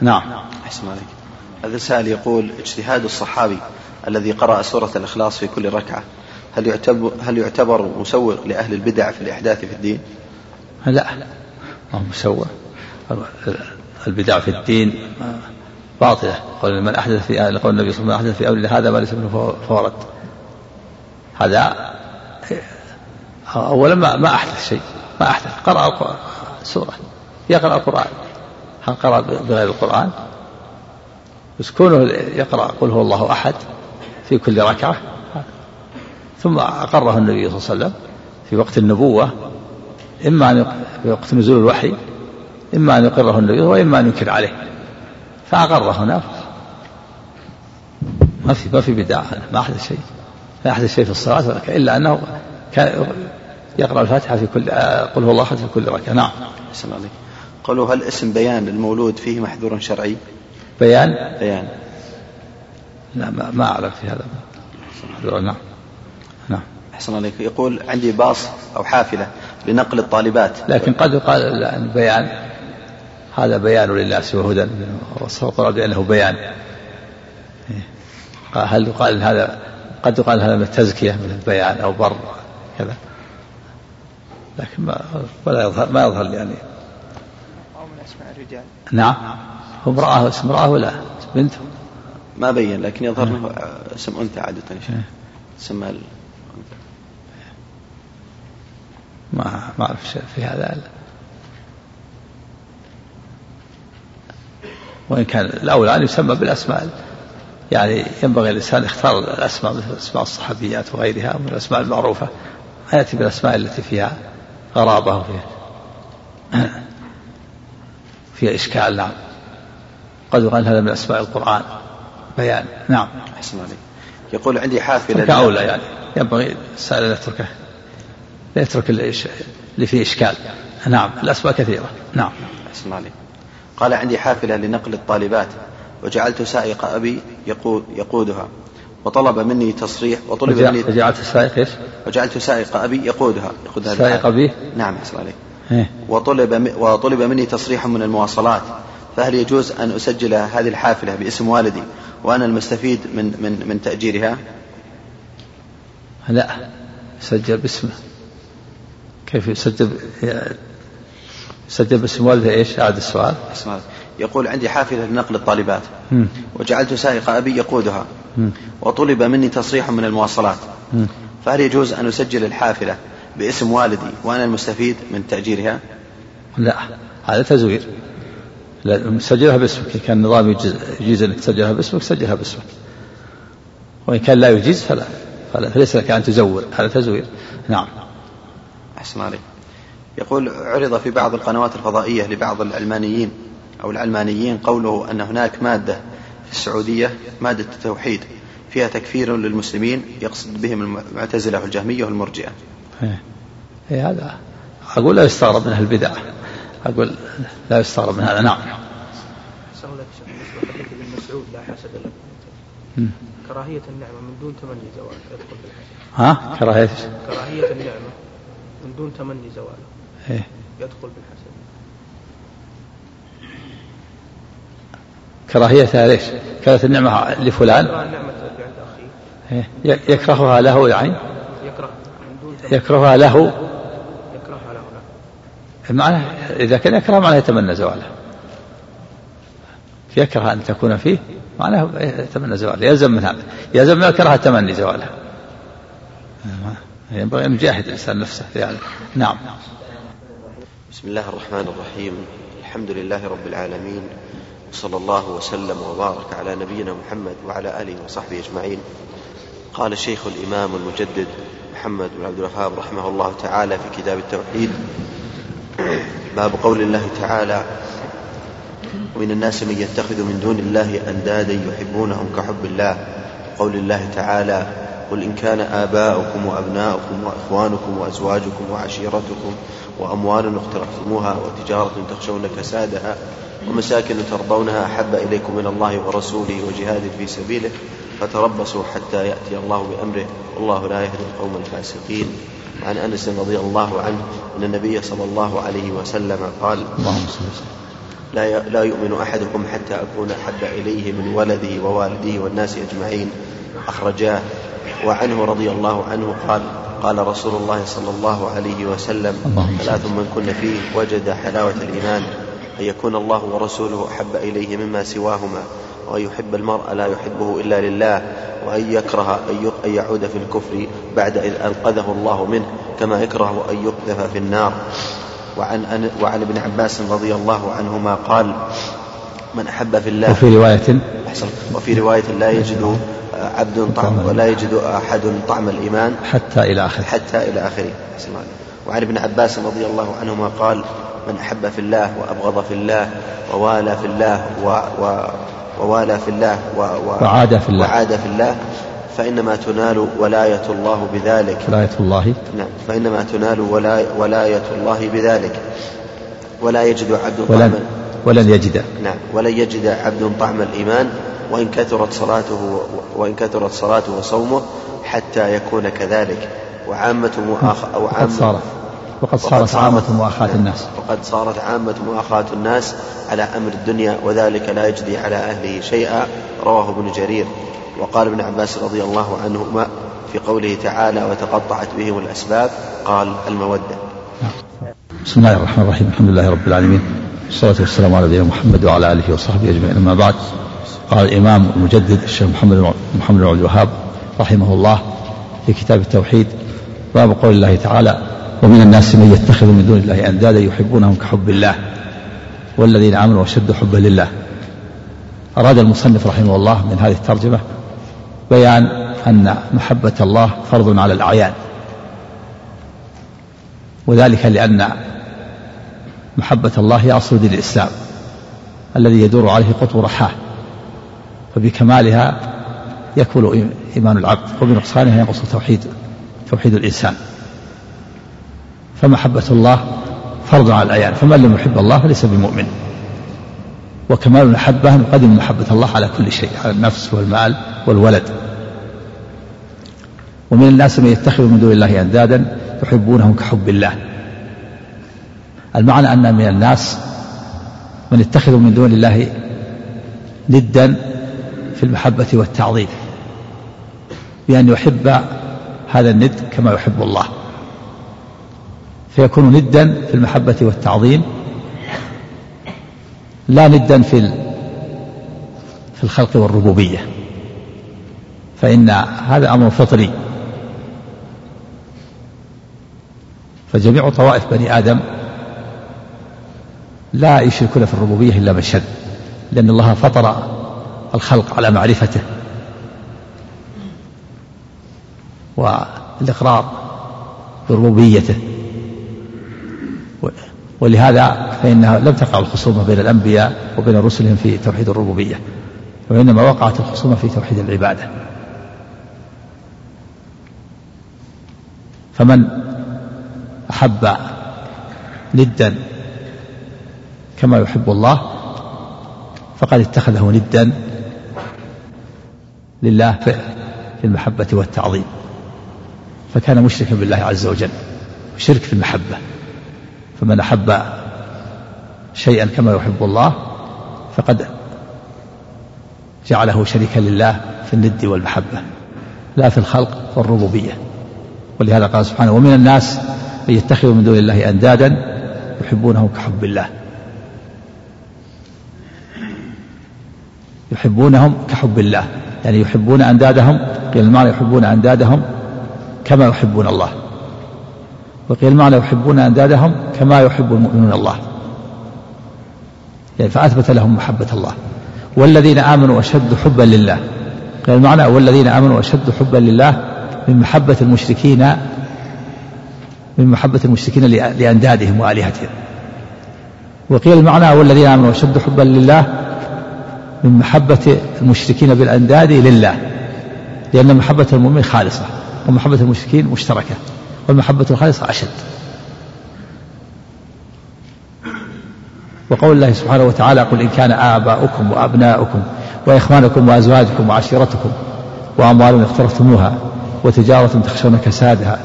نعم. أحسن عليك. هذا سائل يقول اجتهاد الصحابي الذي قرأ سورة الإخلاص في كل ركعة. هل يعتبر هل يعتبر مسوغ لأهل البدع في الإحداث في الدين؟ لا. ما هو مسوغ. البدع في الدين باطلة. قول من أحدث في قول النبي صلى الله عليه وسلم في أمر هذا ما ليس منه فورد. هذا أولا ما, ما أحدث شيء. ما أحدث. قرأ سورة. يقرأ القرآن. هل قرأ بغير القرآن؟ بس كونه يقرأ قل هو الله أحد في كل ركعة. ثم أقره النبي صلى الله عليه وسلم في وقت النبوة إما أن في وقت نزول الوحي إما أن يقره النبي وإما أن ينكر عليه. فأقر هنا ما في ما في بدعة ما أحدث شيء. ما أحدث شيء في الصلاة إلا أنه كان يقرأ الفاتحة في كل قل هو الله أحد في كل ركعة. نعم. أحسن عليك. قالوا هل اسم بيان المولود فيه محذور شرعي؟ بيان؟ بيان. لا ما, ما أعلم في هذا. محذور نعم. أحسن عليك. يقول عندي باص أو حافلة لنقل الطالبات. لكن قد يقال البيان هذا بيان للناس وهدى والقرآن بأنه بيان. هل يقال هذا قد يقال هذا من التزكية من البيان أو بر كذا. لكن ما ولا يظهر ما يظهر يعني. أو من أسماء الرجال نعم. هو امرأة اسم امرأة ولا بنت؟ ما بين لكن يظهر له اسم أنثى عادة اسم ما ما أعرف شيء في هذا. وإن كان الأولى أن يسمى بالأسماء يعني ينبغي الإنسان يختار الأسماء مثل أسماء الصحابيات وغيرها من الأسماء المعروفة. ما يأتي بالأسماء التي فيها غرابة وفيها فيها إشكال. نعم. قد يقال هذا من أسماء القرآن. بيان. نعم. أحسن عليك. يقول عندي حافلة كأولى يعني. ينبغي السائل أن يتركه لا يترك اللي فيه إشكال نعم الأسماء كثيرة نعم أحسن عليك قال عندي حافلة لنقل الطالبات وجعلت سائق أبي يقود يقودها وطلب مني تصريح وطلب مني وجعلت سائق إيش؟ وجعلت سائق أبي يقودها يقود هذه سائق أبي؟ نعم أحسن عليك إيه؟ وطلب وطلب مني تصريح من المواصلات فهل يجوز أن أسجل هذه الحافلة باسم والدي وأنا المستفيد من من من تأجيرها؟ لا سجل باسمه كيف يسجل يسجل باسم والده إيش؟ أعد السؤال. يقول عندي حافلة لنقل الطالبات. وجعلت سائق أبي يقودها. وطلب مني تصريح من المواصلات. فهل يجوز أن أسجل الحافلة باسم والدي وأنا المستفيد من تأجيرها؟ لا هذا تزوير. لا سجلها باسمك. إن كان النظام يجيز, أنك تسجلها باسمك سجلها باسمك. وإن كان لا يجيز فلا, فلا فليس لك أن تزور. هذا تزوير. نعم. أحسن عليك يقول عرض في بعض القنوات الفضائية لبعض العلمانيين أو العلمانيين قوله أن هناك مادة في السعودية مادة التوحيد فيها تكفير للمسلمين يقصد بهم المعتزلة والجهمية والمرجئة. إيه. هذا أقول لا يستغرب من البدع. أقول لا يستغرب من هذا نعم. لك بالنسبة لحديث ابن مسعود لا حسد لك كراهية النعمة من دون تمني زوال يدخل في الحسد ها؟ كراهية كراهية النعمة. من دون تمني زواله. إيه؟ يدخل بالحسد. كراهية ليش؟ كانت النعمة لفلان. النعمة عند أخيه. إيه؟ يكرهها له يعني يكره تمني. يكرهها له. يكرهها له نعم. معناه إذا كان يكره معناه يتمنى زواله. يكره أن تكون فيه معناه يتمنى زواله. يلزم من هذا. يلزم من الكراهة تمني زواله. ينبغي أن يجاهد الإنسان نفسه في هذا نعم. بسم الله الرحمن الرحيم. الحمد لله رب العالمين صلى الله وسلم وبارك على نبينا محمد وعلى آله وصحبه أجمعين. قال الشيخ الإمام المجدد محمد بن عبد الوهاب رحمه الله تعالى في كتاب التوحيد باب قول الله تعالى ومن الناس من يتخذ من دون الله أندادا يحبونهم كحب الله. قول الله تعالى قل إن كان آباؤكم وأبناؤكم وإخوانكم وأزواجكم وعشيرتكم وأموال اقترفتموها وتجارة تخشون كسادها ومساكن ترضونها أحب إليكم من الله ورسوله وجهاد في سبيله فتربصوا حتى يأتي الله بأمره والله لا يهدي القوم الفاسقين. عن أنس رضي الله عنه أن النبي صلى الله عليه وسلم قال لا لا يؤمن أحدكم حتى أكون أحب إليه من ولده ووالده والناس أجمعين. أخرجاه وعنه رضي الله عنه قال قال رسول الله صلى الله عليه وسلم ثلاث من كن فيه وجد حلاوة الإيمان أن يكون الله ورسوله أحب إليه مما سواهما وأن يحب المرء لا يحبه إلا لله وأن يكره أن يعود في الكفر بعد إذ أنقذه الله منه كما يكره أن يقذف في النار. وعن وعن ابن عباس رضي الله عنهما قال من أحب في الله وفي رواية وفي رواية لا يجد عبد طعم ولا يجد أحد طعم الإيمان حتى إلى آخره. حتى إلى آخره. وعن ابن عباس رضي الله عنهما قال من أحب في الله وأبغض في الله ووالى في الله و و ووالى في الله و و وعاد في الله. وعاد في الله فإنما تنال ولاية الله بذلك. ولاية الله. نعم. فإنما تنال ولاية, ولاية الله بذلك. ولا يجد عبد ولن ولن يجد. نعم. ولن يجد عبد طعم الإيمان وإن كثرت صلاته وإن كثرت صلاته وصومه حتى يكون كذلك. وعامة مؤاخ أو وقد صارت وقد صارت عامة مؤاخاة الناس. وقد صارت عامة مؤاخاة الناس على أمر الدنيا وذلك لا يجدي على أهله شيئا. رواه ابن جرير. وقال ابن عباس رضي الله عنهما في قوله تعالى وتقطعت بهم الأسباب قال المودة بسم الله الرحمن الرحيم. الحمد لله رب العالمين. والصلاة والسلام على نبينا محمد وعلى آله وصحبه أجمعين. أما بعد قال الإمام المجدد الشيخ محمد محمد بن عبد الوهاب رحمه الله في كتاب التوحيد باب قول الله تعالى ومن الناس من يتخذ من دون الله أندادا يحبونهم كحب الله والذين آمنوا أشد حبا لله. أراد المصنف رحمه الله من هذه الترجمة بيان أن محبة الله فرض على الأعيان وذلك لأن محبة الله هي أصل دين الإسلام الذي يدور عليه قطب رحاه. فبكمالها يكمل إيمان العبد وبنقصانها ينقص توحيد توحيد الإنسان. فمحبة الله فرض على الأعيان فمن لم يحب الله فليس بمؤمن. وكمال المحبة نقدم محبة الله على كل شيء على النفس والمال والولد. ومن الناس من يتخذ من دون الله أندادا يحبونهم كحب الله. المعنى أن من الناس من يتخذ من دون الله ندا في المحبة والتعظيم. بأن يحب هذا الند كما يحب الله. فيكون ندا في المحبة والتعظيم. لا ندا في في الخلق والربوبية. فإن هذا أمر فطري. فجميع طوائف بني آدم لا يشركون في الربوبية إلا من شد لأن الله فطر الخلق على معرفته. والإقرار بربوبيته. ولهذا فإنها لم تقع الخصومة بين الأنبياء وبين رسلهم في توحيد الربوبية وإنما وقعت الخصومة في توحيد العبادة. فمن أحب ندا كما يحب الله فقد اتخذه ندا لله في المحبة والتعظيم. فكان مشركا بالله عز وجل شرك في المحبة. فمن أحب شيئا كما يحب الله فقد جعله شريكا لله في الند والمحبة لا في الخلق والربوبية. ولهذا قال سبحانه ومن الناس من يتخذ من دون الله أندادا يحبونهم كحب الله. يحبونهم كحب الله. يعني يحبون أندادهم قيل المعنى يحبون أندادهم كما يحبون الله. وقيل المعنى يحبون أندادهم كما يحب المؤمنون الله. يعني فأثبت لهم محبة الله. والذين آمنوا أشد حبا لله. قيل المعنى والذين آمنوا أشد حبا لله من محبة المشركين من محبة المشركين لأندادهم وآلهتهم. وقيل المعنى والذين آمنوا أشد حبا لله من محبة المشركين بالأنداد لله لأن محبة المؤمن خالصة ومحبة المشركين مشتركة والمحبة الخالصة أشد. وقول الله سبحانه وتعالى قل إن كان آباؤكم وأبناؤكم وإخوانكم وأزواجكم وعشيرتكم وأموال اقترفتموها وتجارة تخشون كسادها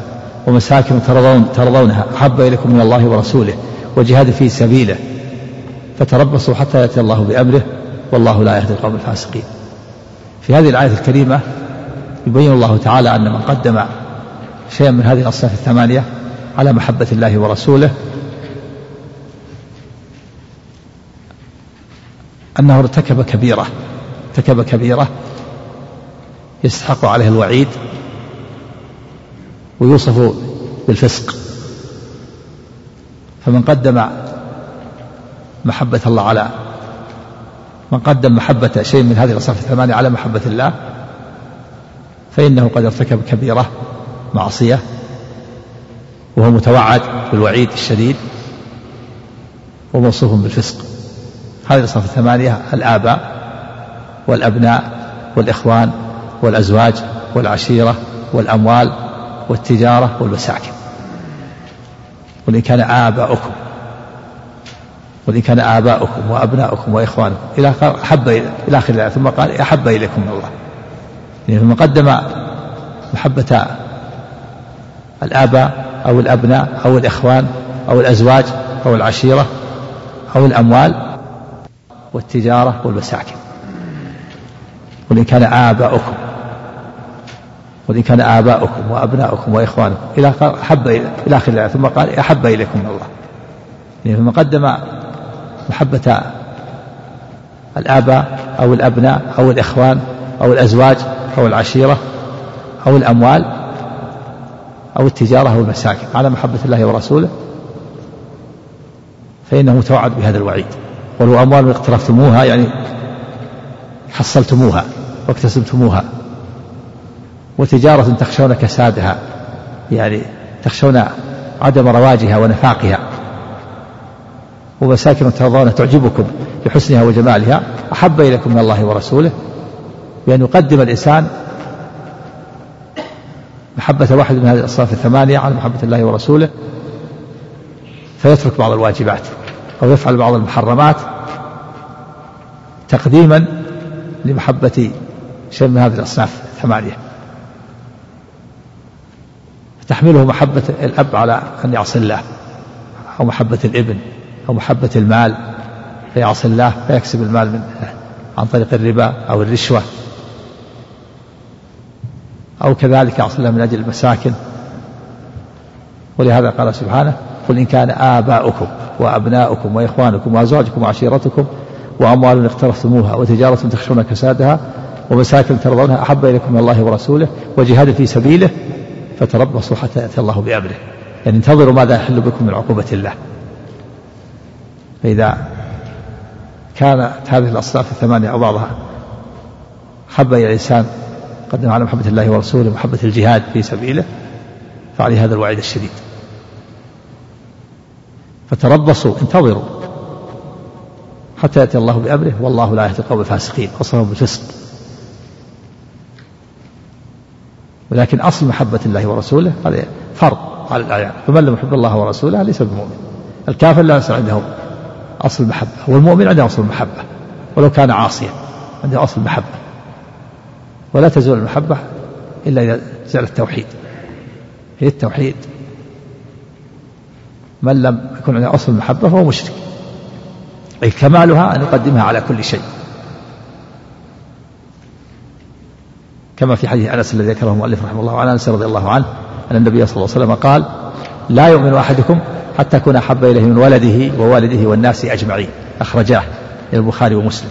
ومساكن ترضون ترضونها أحب إليكم من الله ورسوله وجهاد في سبيله فتربصوا حتى يأتي الله بأمره والله لا يهدي القوم الفاسقين. في هذه الآية الكريمة يبين الله تعالى أن من قدم شيئا من هذه الأصناف الثمانية على محبة الله ورسوله أنه ارتكب كبيرة ارتكب كبيرة يستحق عليه الوعيد ويوصف بالفسق. فمن قدم محبة الله على من قدم محبة شيء من هذه الأصناف الثمانية على محبة الله فإنه قد ارتكب كبيرة معصية وهو متوعد بالوعيد الشديد وموصوف بالفسق. هذه الأصناف الثمانية الآباء والأبناء والإخوان والأزواج والعشيرة والأموال والتجارة والمساكن. وإن كان آباؤكم وإن كان آباؤكم وأبناؤكم وإخوانكم إلى أحب إلى آخر الآية ثم قال أحب إليكم من الله. يعني ثم قدم محبة الآباء أو الأبناء أو الإخوان أو الأزواج أو العشيرة أو الأموال والتجارة والمساكن وإن كان آباؤكم وإن كان آباؤكم وأبناؤكم وإخوانكم إلى أحب إلى آخر الآية ثم قال أحب إليكم من الله. يعني ثم قدم محبة الآباء أو الأبناء أو الإخوان أو الأزواج أو العشيرة أو الأموال أو التجارة أو المساكن على محبة الله ورسوله فإنه متوعد بهذا الوعيد. ولو أموال اقترفتموها يعني حصلتموها واكتسبتموها. وتجارة تخشون كسادها يعني تخشون عدم رواجها ونفاقها. ومساكن ترضون تعجبكم بحسنها وجمالها. أحب إليكم من الله ورسوله بأن يقدم الإنسان محبة واحد من هذه الأصناف الثمانية على محبة الله ورسوله فيترك بعض الواجبات أو يفعل بعض المحرمات تقديما لمحبة شيء من هذه الأصناف الثمانية. تحمله محبة الأب على أن يعصي الله أو محبة الابن. أو محبة المال فيعصي الله فيكسب المال من عن طريق الربا أو الرشوة. أو كذلك يعصي الله من أجل المساكن. ولهذا قال سبحانه قل إن كان آباؤكم وأبناؤكم وإخوانكم وأزواجكم وعشيرتكم وأموال اقترفتموها وتجارة تخشون كسادها ومساكن ترضونها أحب إليكم من الله ورسوله وجهاد في سبيله فتربصوا حتى يأتي الله بأمره. يعني انتظروا ماذا يحل بكم من عقوبة الله. فإذا كانت هذه الأصناف الثمانية أو بعضها حب إلى الإنسان قدم على محبة الله ورسوله محبة الجهاد في سبيله فعليه هذا الوعيد الشديد. فتربصوا انتظروا حتى يأتي الله بأمره والله لا يهدي القوم الفاسقين وصفهم بالفسق ولكن أصل محبة الله ورسوله هذا فرض على الأعيان. فمن لم يحب الله ورسوله ليس بمؤمن. الكافر لا يصل عنده أصل المحبة. والمؤمن عنده أصل المحبة. ولو كان عاصيا عنده أصل المحبة. ولا تزول المحبة إلا إذا زال التوحيد. هي التوحيد من لم يكن عنده أصل المحبة فهو مشرك. أي كمالها أن يقدمها على كل شيء. كما في حديث أنس الذي ذكره المؤلف رحمه الله عن أنس رضي الله عنه أن النبي صلى الله عليه وسلم قال لا يؤمن أحدكم حتى أكون أحب إليه من ولده ووالده والناس أجمعين. أخرجاه البخاري ومسلم.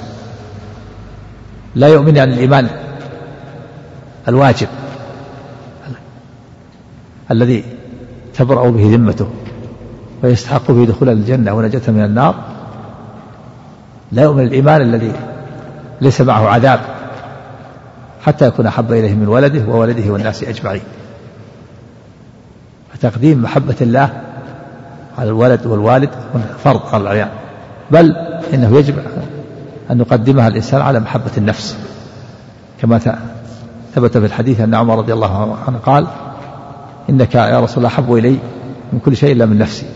لا يؤمن يعني الإيمان الواجب الذي تبرأ به ذمته ويستحق به دخول الجنة ونجاة من النار. لا يؤمن الإيمان الذي ليس معه عذاب حتى يكون أحب إليه من ولده وولده والناس أجمعين. فتقديم محبة الله على الولد والوالد فرض على العيان بل إنه يجب أن يقدمها الإنسان على محبة النفس. كما ثبت في الحديث أن عمر رضي الله عنه قال إنك يا رسول الله أحب إلي من كل شيء إلا من نفسي.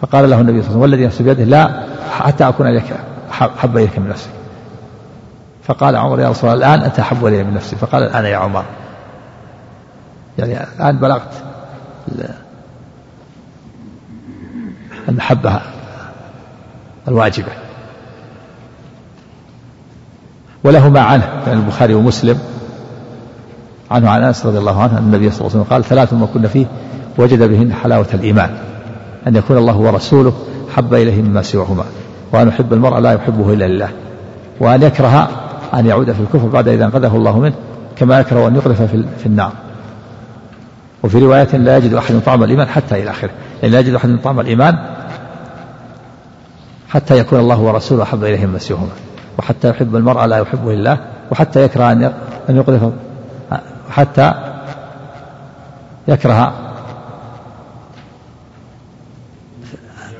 فقال له النبي صلى الله عليه وسلم والذي نفسي بيده لا حتى أكون إليك أحب إليك من نفسك. فقال عمر يا رسول الله الآن أنت أحب إلي من نفسي. فقال الآن يا عمر. يعني الآن بلغت المحبة الواجبة. ولهما عنه يعني البخاري ومسلم عنه عن أنس رضي الله عنه أن النبي صلى الله عليه وسلم قال ثلاث ما كنا فيه وجد بهن حلاوة الإيمان أن يكون الله ورسوله حب اليه مما سواهما وأن يحب المرء لا يحبه إلا لله وأن يكره أن يعود في الكفر بعد إذا أنقذه الله منه كما يكره أن يقذف في النار. وفي رواية لا يجد أحد طعم الإيمان حتى آخره يعني لا يجد أحد طعم الإيمان حتى يكون الله ورسوله أحب إليه من سواهما وحتى يحب المرأة لا يحبه الله وحتى يكره أن أن يقذف حتى يكره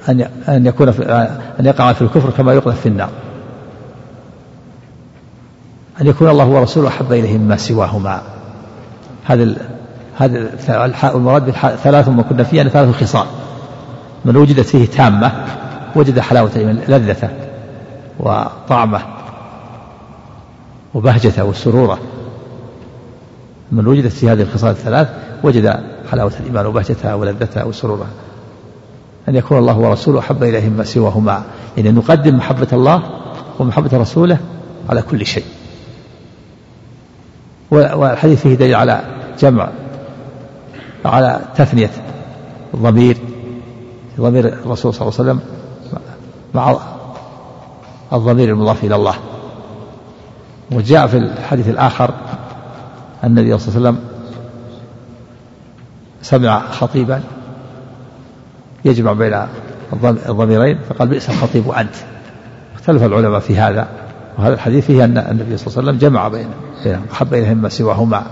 أن أن يكون في أن يقع في الكفر كما يقذف في النار. أن يكون الله ورسوله أحب إليه مما سواهما. هذا هذا المراد ثلاث ما كنا فيه يعني ثلاث خصال. من وجدت فيه تامة. وجد حلاوة الإيمان لذته وطعمة وبهجته وسرورة. من وجدت في هذه الخصال الثلاث وجد حلاوة الإيمان وبهجتها ولذتها وسرورها. أن يكون الله ورسوله أحب إليه مما سواهما. يعني نقدم محبة الله ومحبة رسوله على كل شيء. والحديث فيه دليل على جمع على تثنية الضمير ضمير الرسول صلى الله عليه وسلم مع الضمير المضاف إلى الله. وجاء في الحديث الآخر أن النبي صلى الله عليه وسلم سمع خطيبا يجمع بين الضميرين فقال بئس الخطيب أنت. اختلف العلماء في هذا وهذا الحديث فيه أن النبي صلى الله عليه وسلم جمع بين أحب إليهم ما سواهما.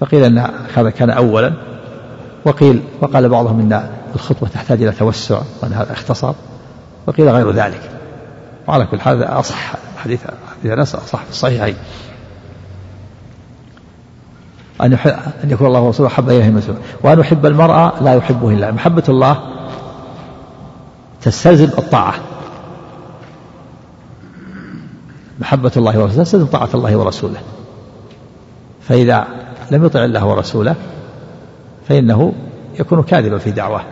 فقيل أن هذا كان أولا وقيل وقال بعضهم أن الخطبة تحتاج إلى توسع وأن هذا اختصر وقيل غير ذلك. وعلى كل حال أصح حديث حديث أنس أصح في الصحيحين. أن أن يكون الله ورسوله أحب إليه من وأن يحب المرأة لا يحبه إلا محبة الله تستلزم الطاعة. محبة الله ورسوله تستلزم طاعة الله ورسوله. فإذا لم يطع الله ورسوله فإنه يكون كاذبا في دعواه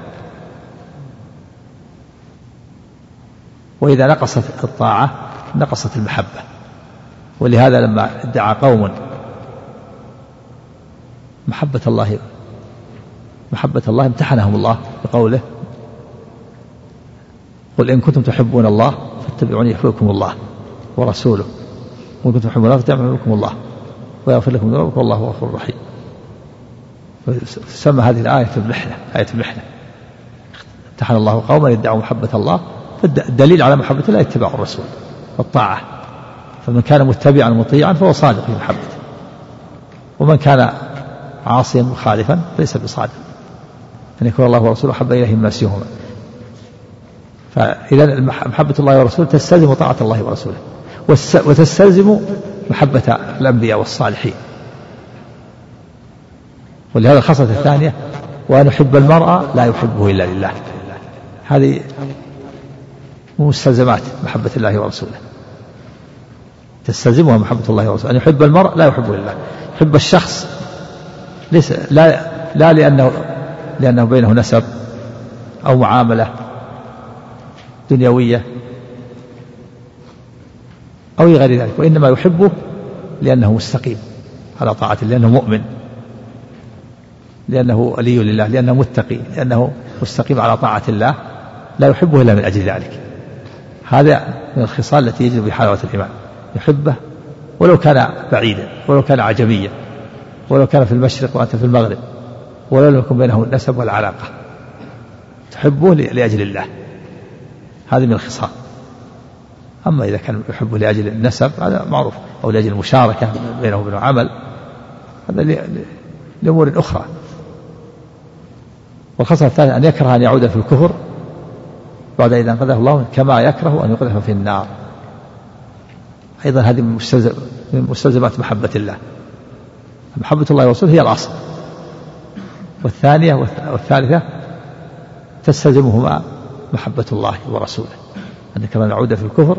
وإذا نقصت الطاعة نقصت المحبة. ولهذا لما ادعى قوم محبة الله محبة الله امتحنهم الله بقوله قل إن كنتم تحبون الله فاتبعوني يحببكم الله ورسوله. وإن كنتم تحبون الله فاتبعوني الله ويغفر لكم ذنوبكم والله غفور رحيم تسمى هذه الآية المحنة آية المحنة. امتحن الله قوما يدعوا محبة الله فالدليل على محبة الله اتباع الرسول والطاعة. فمن كان متبعا مطيعا فهو صادق في محبته. ومن كان عاصيا مخالفا فليس بصادق. أن يكون الله ورسوله أحب إليه مما سواهما. فإذا محبة الله ورسوله تستلزم طاعة الله ورسوله. وتستلزم محبة الأنبياء والصالحين. ولهذا الخصلة الثانية وأن يحب المرأة لا يحبه إلا لله. هذه مستلزمات محبة الله ورسوله. تستلزمها محبة الله ورسوله. أن يحب المرء لا يحبه إلا يحب الشخص ليس لا لا لأنه لأنه بينه نسب أو معاملة دنيوية أو غير ذلك. وإنما يحبه لأنه مستقيم على طاعة لأنه مؤمن. لأنه ولي لله لأنه متقي لأنه مستقيم على طاعة الله. لا يحبه إلا من أجل ذلك. هذا من الخصال التي يجد بحلاوة الإيمان يحبه ولو كان بعيدا ولو كان عجميا ولو كان في المشرق وأنت في المغرب ولو لم يكن بينه النسب والعلاقة تحبه لأجل الله. هذه من الخصال. أما إذا كان يحبه لأجل النسب هذا معروف. أو لأجل المشاركة بينه وبين عمل. هذا لأمور أخرى. والخصلة الثانية أن يكره أن يعود في الكفر بعد إذا أنقذه الله كما يكره أن يقذف في النار. أيضا هذه من مستلزم من مستلزمات محبة الله. محبة الله ورسوله هي الأصل. والثانية والثالثة تستلزمهما محبة الله ورسوله. أن كما نعود في الكفر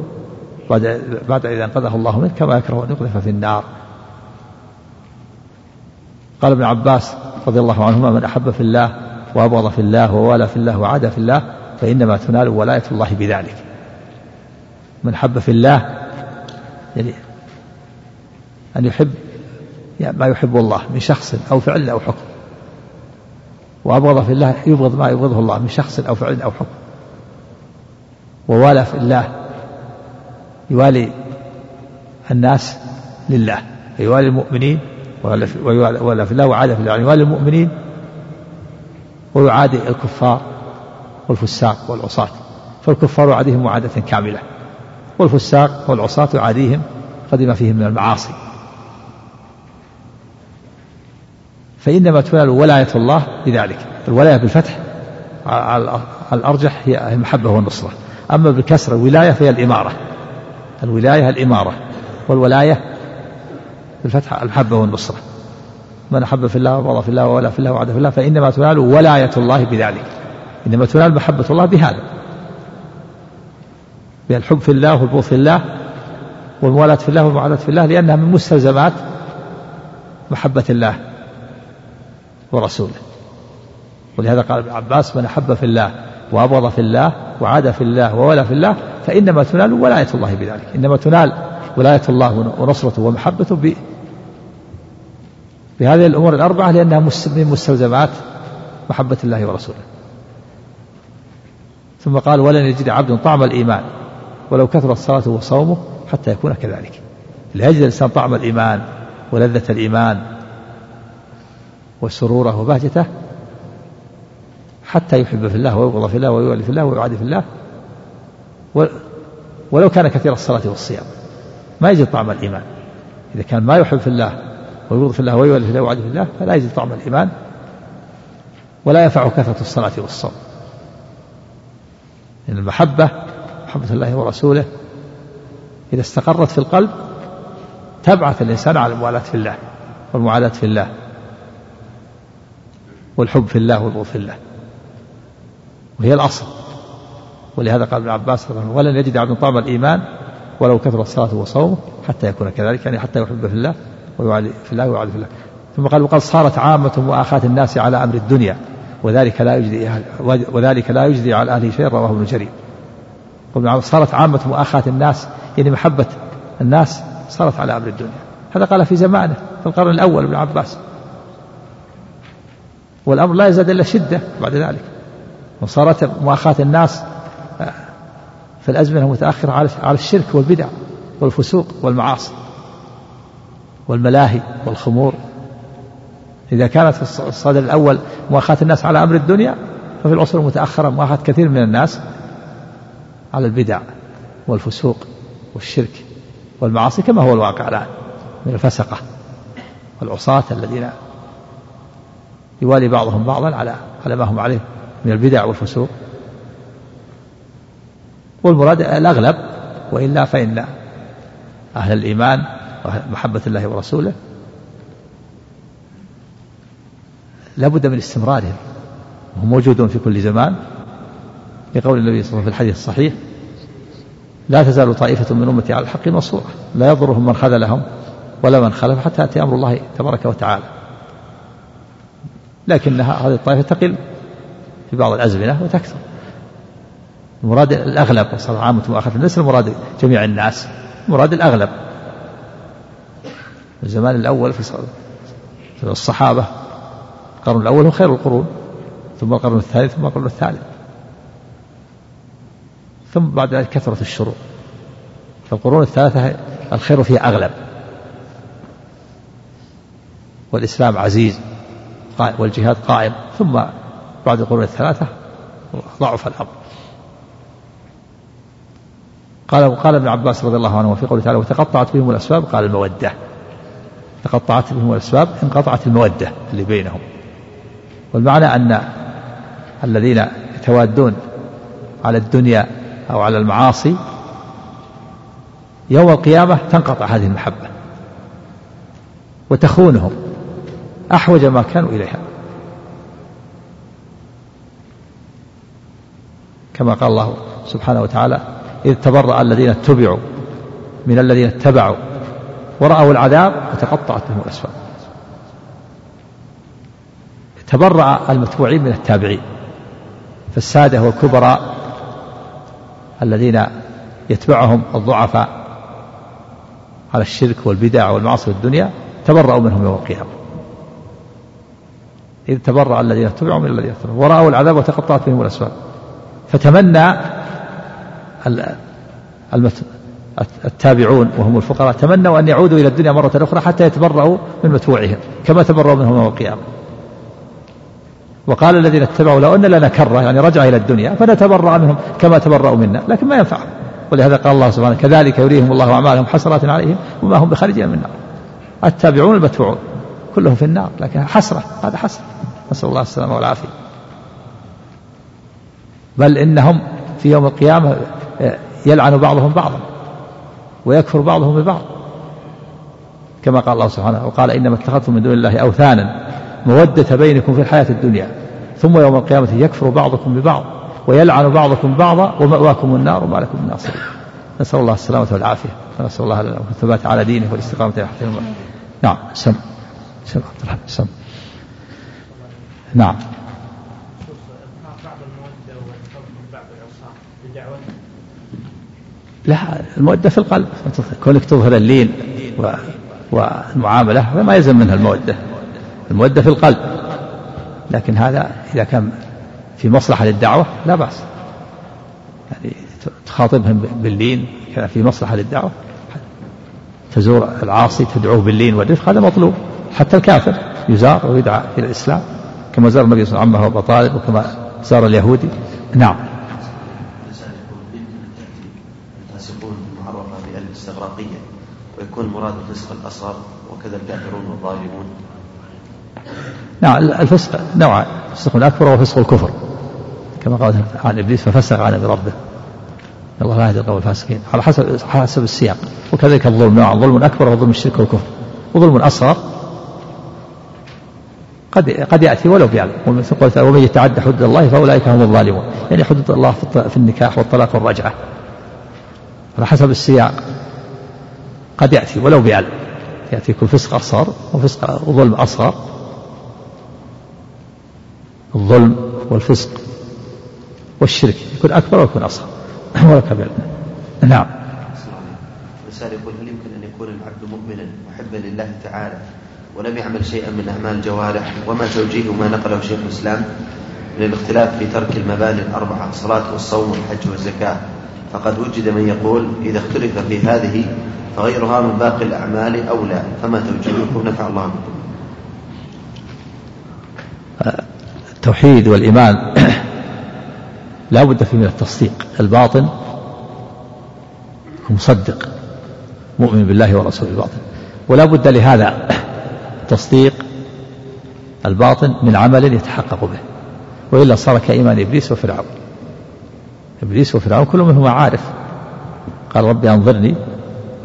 بعد بعد إذا أنقذه الله منه كما يكره أن يقذف في النار. قال ابن عباس رضي الله عنهما من أحب في الله وأبغض في الله ووالى في الله وعاد في الله فإنما تنال ولاية الله بذلك. من حب في الله يعني أن يحب يعني ما يحب الله من شخص أو فعل أو حكم. وأبغض في الله يبغض ما يبغضه الله من شخص أو فعل أو حكم. ووالى في الله يوالي الناس لله يوالي المؤمنين ولا في الله وعادة في الله يوالي المؤمنين ويعادي الكفار والفساق والعصاة. فالكفار يعاديهم معادة كاملة. والفساق والعصاة يعاديهم قدم فيهم من المعاصي. فإنما تنال ولاية الله بذلك الولاية بالفتح على الأرجح هي المحبة والنصرة. أما بالكسر الولاية فهي الإمارة. الولاية الإمارة. والولاية بالفتح المحبة والنصرة. من أحب في الله وبغض في الله وولى في الله وعد في الله فإنما تنال ولاية الله بذلك. إنما تنال محبة الله بهذا. بالحب في الله والبغض في الله والموالاة في الله والمعاداة في الله لأنها من مستلزمات محبة الله ورسوله. ولهذا قال ابن عباس من أحب في الله وأبغض في الله وعاد في الله وولى في الله فإنما تنال ولاية الله بذلك. إنما تنال ولاية الله ونصرته ومحبته بهذه الأمور الأربعة لأنها من مستلزمات محبة الله ورسوله. ثم قال ولن يجد عبد طعم الإيمان ولو كثرت صلاته وصومه حتى يكون كذلك. لا يجد الإنسان طعم الإيمان ولذة الإيمان وسروره وبهجته حتى يحب في الله ويبغض في الله ويولي في الله ويعادي في الله. ولو كان كثير الصلاة والصيام. ما يجد طعم الإيمان. إذا كان ما يحب في الله ويبغض في الله ويولي في الله ويعادي في الله فلا يجد طعم الإيمان. ولا ينفع كثرة الصلاة والصوم. لأن المحبة محبة الله ورسوله إذا استقرت في القلب تبعث الإنسان على الموالاة في الله والمعاداة في الله والحب في الله والبغض في الله. وهي الأصل. ولهذا قال ابن عباس ولن يجد عبد طعم الإيمان ولو كثر الصلاة وصومه حتى يكون كذلك. يعني حتى يحب في الله ويعادي في الله ويعادي في الله. ثم قال وقد صارت عامة مؤاخاة الناس على أمر الدنيا. وذلك لا يجدي وذلك لا يجدي على أهله شيء رواه ابن جرير. صارت عامة مؤاخاة الناس يعني محبة الناس صارت على أمر الدنيا. هذا قال في زمانه في القرن الأول ابن عباس. والأمر لا يزداد إلا شدة بعد ذلك. وصارت مؤاخاة الناس آه، في الأزمنة المتأخرة على الشرك والبدع والفسوق والمعاصي والملاهي والخمور. إذا كانت في الصدر الأول مؤاخاة الناس على أمر الدنيا ففي العصور المتأخرة مؤاخاة كثير من الناس على البدع والفسوق والشرك والمعاصي كما هو الواقع الآن من الفسقة والعصاة الذين يوالي بعضهم بعضا على على ما هم عليه من البدع والفسوق. والمراد الأغلب وإلا فإن أهل الإيمان ومحبة الله ورسوله لابد من استمرارهم. وهم موجودون في كل زمان. لقول النبي صلى الله عليه وسلم في الحديث الصحيح لا تزال طائفة من أمتي على الحق منصورة لا يضرهم من خذلهم ولا من خلف حتى يأتي أمر الله تبارك وتعالى. لكنها هذه الطائفة تقل في بعض الأزمنة وتكثر. المراد الأغلب وصار عامة مؤاخذة ليس المراد جميع الناس المراد الأغلب. الزمان الأول في الصحابة القرن الأول هو خير القرون ثم القرن الثاني ثم القرن الثالث. ثم بعد ذلك كثرة الشرور فالقرون الثلاثة الخير فيها أغلب. والإسلام عزيز والجهاد قائم ثم بعد القرون الثلاثة ضعف الأمر. قال قال ابن عباس رضي الله عنه وفي قوله تعالى وتقطعت بهم الأسباب قال المودة. تقطعت بهم الأسباب انقطعت المودة اللي بينهم. والمعنى أن الذين يتوادون على الدنيا أو على المعاصي يوم القيامة تنقطع هذه المحبة وتخونهم. أحوج ما كانوا إليها. كما قال الله سبحانه وتعالى إذ تبرأ الذين اتبعوا من الذين اتبعوا ورأوا العذاب وتقطعت بهم الأسباب تبرأ المتبوعين من التابعين فالسادة والكبراء الذين يتبعهم الضعفاء على الشرك والبدع والمعاصي والدنيا تبرأوا منهم يوم القيامة. إذ تبرأ الذين اتبعوا من الذين اتبعوا ورأوا العذاب وتقطعت بهم الأسباب. فتمنى التابعون وهم الفقراء تمنوا أن يعودوا إلى الدنيا مرة أخرى حتى يتبرأوا من متبوعهم كما تبرأوا منهم يوم القيامة. وقال الذين اتبعوا لو أن لنا كرة يعني رجع إلى الدنيا فنتبرأ منهم كما تبرأوا منا لكن ما ينفع. ولهذا قال الله سبحانه كذلك يريهم الله أعمالهم حسرات عليهم وما هم بخارجين من النار. التابعون المتبوعون كلهم في النار لكن حسرة هذا حسرة. نسأل الله السلامة والعافية. بل إنهم في يوم القيامة يلعن بعضهم بعضا ويكفر بعضهم ببعض. كما قال الله سبحانه وقال إنما اتخذتم من دون الله أوثانا مودة بينكم في الحياة الدنيا. ثم يوم القيامة يكفر بعضكم ببعض ويلعن بعضكم بعضا ومأواكم النار وما لكم من ناصرين. نسأل الله السلامة والعافية. ونسأل الله الثبات على دينه والاستقامة على حكمه نعم سم. سم. عبد الرحمن سم. نعم. لا المودة في القلب. كونك تظهر اللين. والمعاملة ما يلزم منها المودة. المودة في القلب. لكن هذا إذا كان في مصلحة للدعوة لا بأس. يعني تخاطبهم باللين كان في مصلحة للدعوة. تزور العاصي تدعوه باللين والرفق هذا مطلوب. حتى الكافر يزار ويدعى إلى الإسلام. كما زار النبي صلى الله عليه وسلم عمه طالب وكما زار اليهودي. نعم. ويكون مراد الفسق الأصغر وكذا الكافرون والظالمون. نعم الفسق نوعان الفسق الأكبر وفسق الكفر. كما قال عن إبليس ففسق عن بربه الله لا يهدي القوم الفاسقين. على حسب حسب السياق. وكذلك الظلم نوع ظلم أكبر وظلم الشرك والكفر. وظلم أصغر قد قد يأتي ولو بيعلم ومن يتعدى حدود الله فأولئك هم الظالمون. يعني حدود الله في النكاح والطلاق والرجعة. على حسب السياق. قد يأتي ولو بعلم يأتيكم فسق أصغر وفسق وظلم أصغر. الظلم والفسق والشرك يكون أكبر ويكون أصغر. ولا كبير نعم. السائل يقول هل يمكن أن يكون العبد مؤمنا محبا لله تعالى ولم يعمل شيئا من أعمال الجوارح وما توجيه ما نقله شيخ الإسلام من الاختلاف في ترك المباني الأربعة الصلاة والصوم والحج والزكاة. فقد وجد من يقول إذا اختلف في هذه فغيرها من باقي الأعمال أولى فما توجيهكم نفع الله بكم. التوحيد والإيمان لا بد فيه من التصديق. الباطن مصدق مؤمن بالله ورسوله الباطن. ولا بد لهذا تصديق الباطن من عمل يتحقق به. وإلا صار كإيمان إبليس وفرعون. إبليس وفرعون كل منهما عارف. قال ربي أنظرني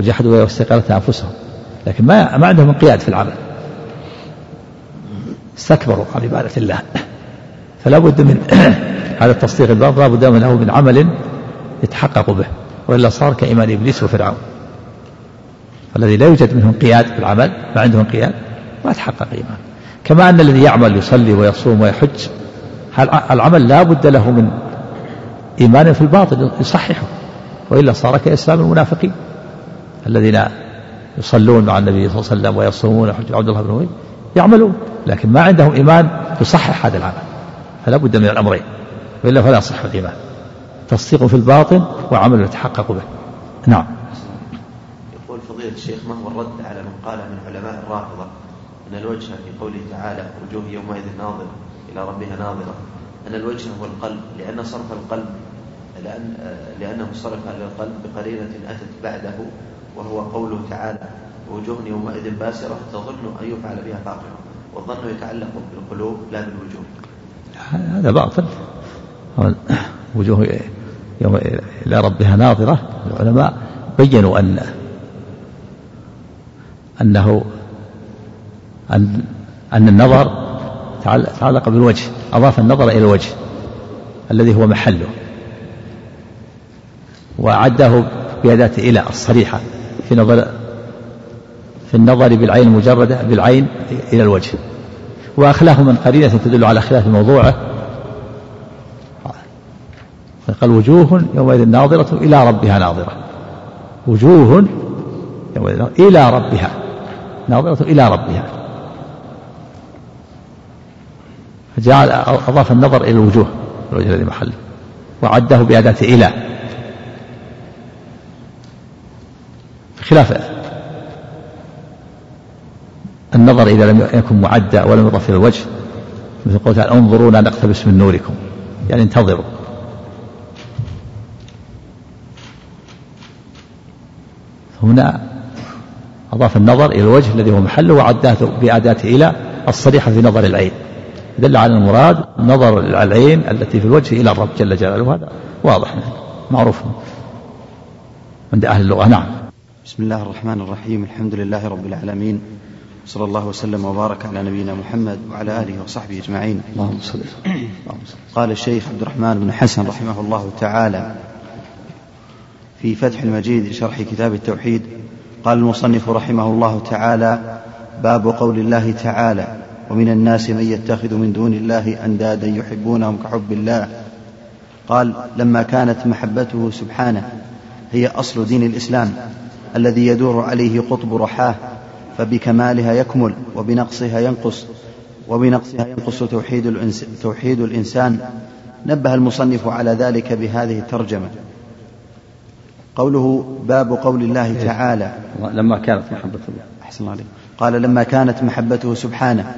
وجحدوا واستيقنتها أنفسهم. لكن ما ما عندهم انقياد في العمل. استكبروا عن عبادة الله. فلا بد من هذا التصديق الباب لا بد له من عمل يتحقق به وإلا صار كإيمان إبليس وفرعون. الذي لا يوجد منه انقياد في العمل ما عنده انقياد ما تحقق إيمان. كما أن الذي يعمل يصلي ويصوم ويحج العمل لا بد له من إيمان في الباطن يصححه. وإلا صار كإسلام المنافقين. الذين يصلون مع النبي صلى الله عليه وسلم ويصومون حج عبد الله بن أبي يعملون لكن ما عندهم إيمان يصحح هذا العمل. فلا بد من الأمرين وإلا فلا يصح الإيمان تصديق في الباطن وعمل يتحقق به. نعم. يقول فضيلة الشيخ ما هو الرد على من قال من علماء الرافضة أن الوجه في قوله تعالى وجوه يومئذ ناظرة إلى ربها ناظرة أن الوجه هو القلب لأن صرف القلب لأن لأنه صرف إلى القلب بقرينة أتت بعده وهو قوله تعالى وجوه يومئذ باسرة تظن أن يفعل بها فاقرة والظن يتعلق بالقلوب لا بالوجوه. هذا باطل. وجوه يوم إلى ربها ناظرة. العلماء بينوا أن أنه أن أن النظر تعلق بالوجه أضاف النظر إلى الوجه الذي هو محله. وعده بأداة إلى الصريحة في نظر في النظر بالعين المجردة بالعين إلى الوجه. وأخلاه من قرينة تدل على خلاف موضوعه. قال وجوه يومئذ ناظرة إلى ربها ناظرة. وجوه يومئذ إلى ربها ناظرة إلى ربها. فجعل أضاف النظر إلى الوجوه الوجه الذي محله وعده بأداة إلى. خلاف النظر إذا لم يكن معدى ولم يضف إلى الوجه مثل قول تعالى انظرونا نقتبس من نوركم. يعني انتظروا. هنا أضاف النظر إلى الوجه الذي هو محله وعداته بأداته إلى الصريحة في نظر العين. دل على المراد نظر العين التي في الوجه إلى الرب جل جلاله. هذا واضح. معروف. عند أهل اللغة. نعم. بسم الله الرحمن الرحيم. الحمد لله رب العالمين. صلى الله وسلم وبارك على نبينا محمد وعلى آله وصحبه أجمعين. اللهم صل قال الشيخ عبد الرحمن بن حسن رحمه الله تعالى في فتح المجيد شرح كتاب التوحيد قال المصنف رحمه الله تعالى باب قول الله تعالى ومن الناس من يتخذ من دون الله أندادا يحبونهم كحب الله قال لما كانت محبته سبحانه هي أصل دين الإسلام الذي يدور عليه قطب رحاه فبكمالها يكمل وبنقصها ينقص وبنقصها ينقص توحيد, الإنس توحيد الإنسان. نبه المصنف على ذلك بهذه الترجمة. قوله باب قول الله إيه. تعالى. لما كانت محبة الله. أحسن الله عليك. قال لما كانت محبته سبحانه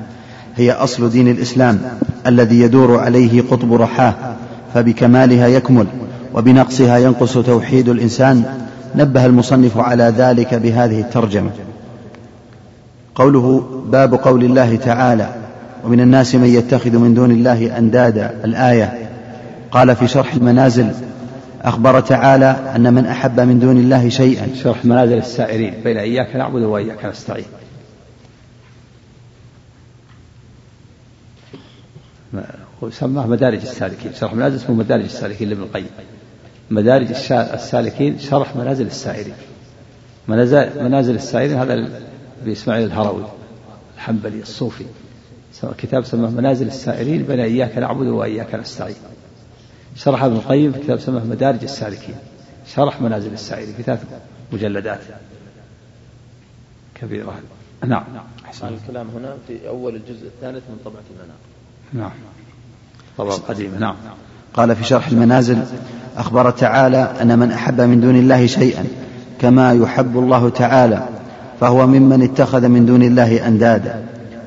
هي أصل دين الإسلام الذي يدور عليه قطب رحاه فبكمالها يكمل وبنقصها ينقص توحيد الإنسان. نبه المصنف على ذلك بهذه الترجمة. قوله باب قول الله تعالى ومن الناس من يتخذ من دون الله أندادا. الآية. قال في شرح المنازل أخبر تعالى أن من أحب من دون الله شيئا. شرح منازل السائرين بين إياك نعبد وإياك نستعين. وسماه مدارج السالكين. شرح منازل اسمه مدارج السالكين لابن القيم. مدارج السالكين شرح منازل السائرين منازل السائرين هذا بإسماعيل الهروي الحنبلي الصوفي. كتاب سماه منازل السائرين بين إياك نعبد وإياك نستعين. شرح ابن القيم في كتاب سماه مدارج السالكين. شرح منازل السائرين في ثلاث مجلدات كبيرة نعم. أحسن الكلام هنا في أول الجزء الثالث من طبعة المنام. نعم. طبعة قديمة. نعم. قال في شرح المنازل أخبر تعالى أن من أحب من دون الله شيئا كما يحب الله تعالى فهو ممن اتخذ من دون الله أندادا.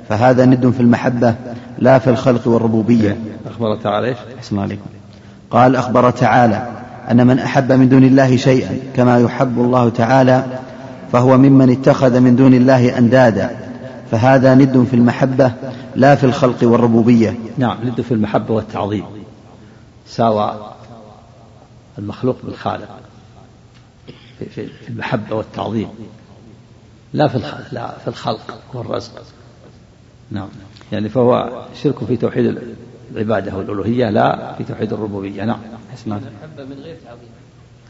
فهذا ند في المحبة لا في الخلق والربوبية. أخبر تعالى إيش؟ أحسن عليكم. قال أخبر تعالى أن من أحب من دون الله شيئا كما يحب الله تعالى فهو ممن اتخذ من دون الله أندادا. فهذا ند في المحبة لا في الخلق والربوبية. نعم ند في المحبة والتعظيم ساوى المخلوق بالخالق. في المحبة والتعظيم. لا في لا في الخلق والرزق. نعم. يعني فهو شرك في توحيد العبادة والألوهية لا في توحيد الربوبية. نعم. من غير تعظيم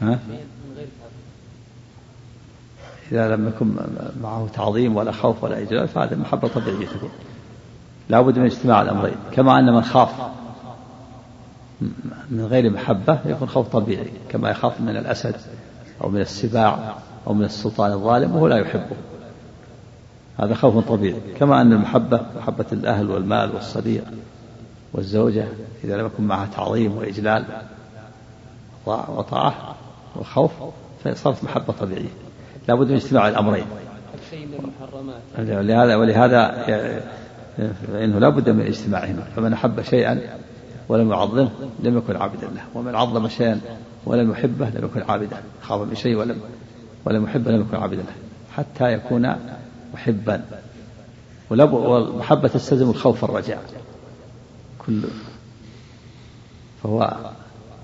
ها؟ من غير تعظيم إذا لم يكن معه تعظيم ولا خوف ولا إجلال فهذه محبة طبيعية تكون. لا بد من اجتماع الأمرين. كما أن من خاف من غير محبة يكون خوف طبيعي كما يخاف من الأسد أو من السباع أو من السلطان الظالم وهو لا يحبه. هذا خوف طبيعي كما أن المحبة محبة الأهل والمال والصديق والزوجة إذا لم يكن معها تعظيم وإجلال وطاعة وخوف فصارت محبة طبيعية. لا بد من اجتماع الأمرين. ولهذا ولهذا فإنه لا بد من اجتماعهما. فمن أحب شيئا ولم يعظمه لم يكن عابدا له. ومن عظم شيئا ولم يحبه لم يكن عابدا. خاف من شيء ولم ولم يحبه لم يكن عابدا له. حتى يكون محبا. والمحبة تستلزم الخوف والرجاء. كل فهو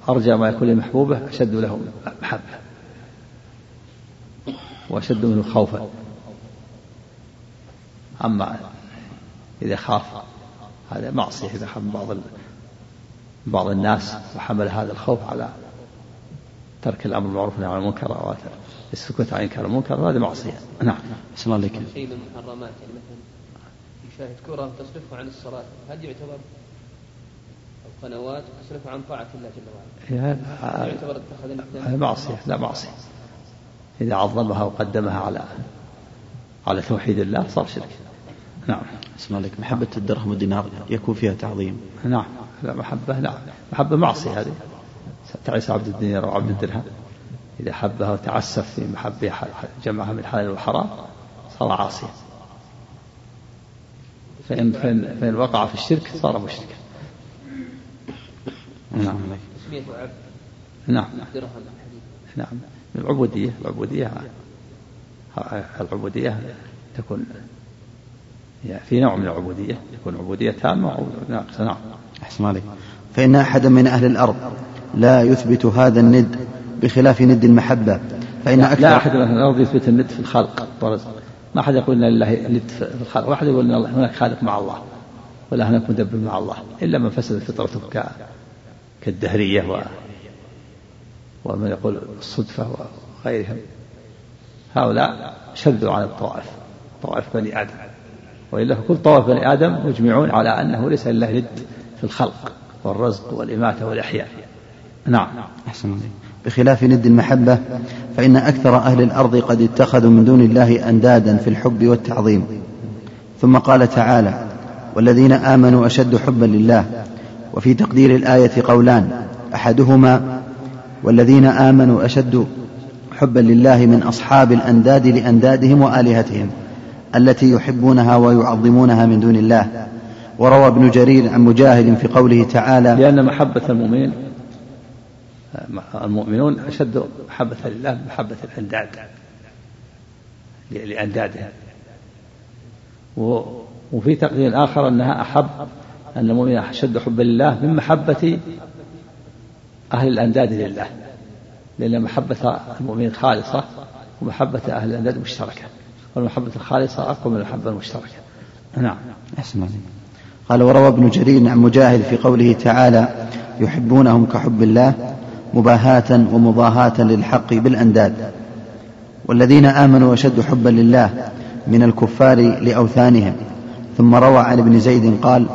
أرجى ما يكون لمحبوبه أشد له محبة. وأشد منه خوفا. أما إذا خاف هذا معصية إذا خاف بعض بعض الناس وحمل هذا الخوف على ترك الأمر بالمعروف والنهي عن المنكر أو السكوت عن إنكار المنكر هذا معصية. نعم. صلى الله عليك. شيء من المحرمات يعني مثلا يشاهد كرة تصرفه عن الصلاة هل يعتبر قنوات تصرفه عن طاعة الله جل وعلا؟ هل يعتبر اتخذ هذا معصية. لا معصية. إذا عظمها وقدمها على على توحيد الله صار شرك. نعم. اسمع لك محبة الدرهم والدينار يكون فيها تعظيم. نعم. لا محبة لا. محبة معصية هذه. تعيس عبد الدينار وعبد الدرهم. إذا حبها وتعسف في محبها جمعها من الحلال والحرام صار عاصيا. فإن, فإن, فإن وقع في الشرك صار مشركا. نعم. نعم. نعم. العبودية العبودية العبودية تكون يعني في نوع من العبودية يكون عبودية تامة أو ناقصة. نعم. أحسن عليك. فإن أحدا من أهل الأرض لا يثبت هذا الند بخلاف ند المحبة فإن أكثر لا أحد من الأرض يثبت الند في الخلق والرزق ما أحد يقول إن لله ند في الخلق واحد يقول إن هناك خالق مع الله ولا هناك مدبر مع الله إلا من فسدت فطرته كالدهرية و ومن يقول الصدفة وغيرهم. هؤلاء شذوا عن الطوائف طوائف بني آدم. وإلا فكل طوائف بني آدم مجمعون على أنه ليس لله ند في الخلق والرزق والإماتة والإحياء. نعم. أحسن بخلاف ند المحبة فإن أكثر أهل الأرض قد اتخذوا من دون الله أندادا في الحب والتعظيم. ثم قال تعالى والذين آمنوا أشد حبا لله. وفي تقدير الآية قولان أحدهما والذين آمنوا أشد حبا لله من أصحاب الأنداد لأندادهم وآلهتهم التي يحبونها ويعظمونها من دون الله. وروى ابن جرير عن مجاهد في قوله تعالى لأن محبة المؤمن المؤمنون أشد محبة لله من محبة الأنداد لأندادهم وفي تقدير آخر أنها أحب أن المؤمن أشد حبا لله من محبة أهل الأنداد لله لأن محبة المؤمن خالصة ومحبة أهل الأنداد مشتركة والمحبة الخالصة أقوى من المحبة المشتركة. نعم. أحسن قال وروى ابن جرير عن مجاهد في قوله تعالى يحبونهم كحب الله. مباهاة ومضاهاة للحق بالأنداد. والذين آمنوا أشد حبا لله من الكفار لأوثانهم. ثم روى عن ابن زيد قال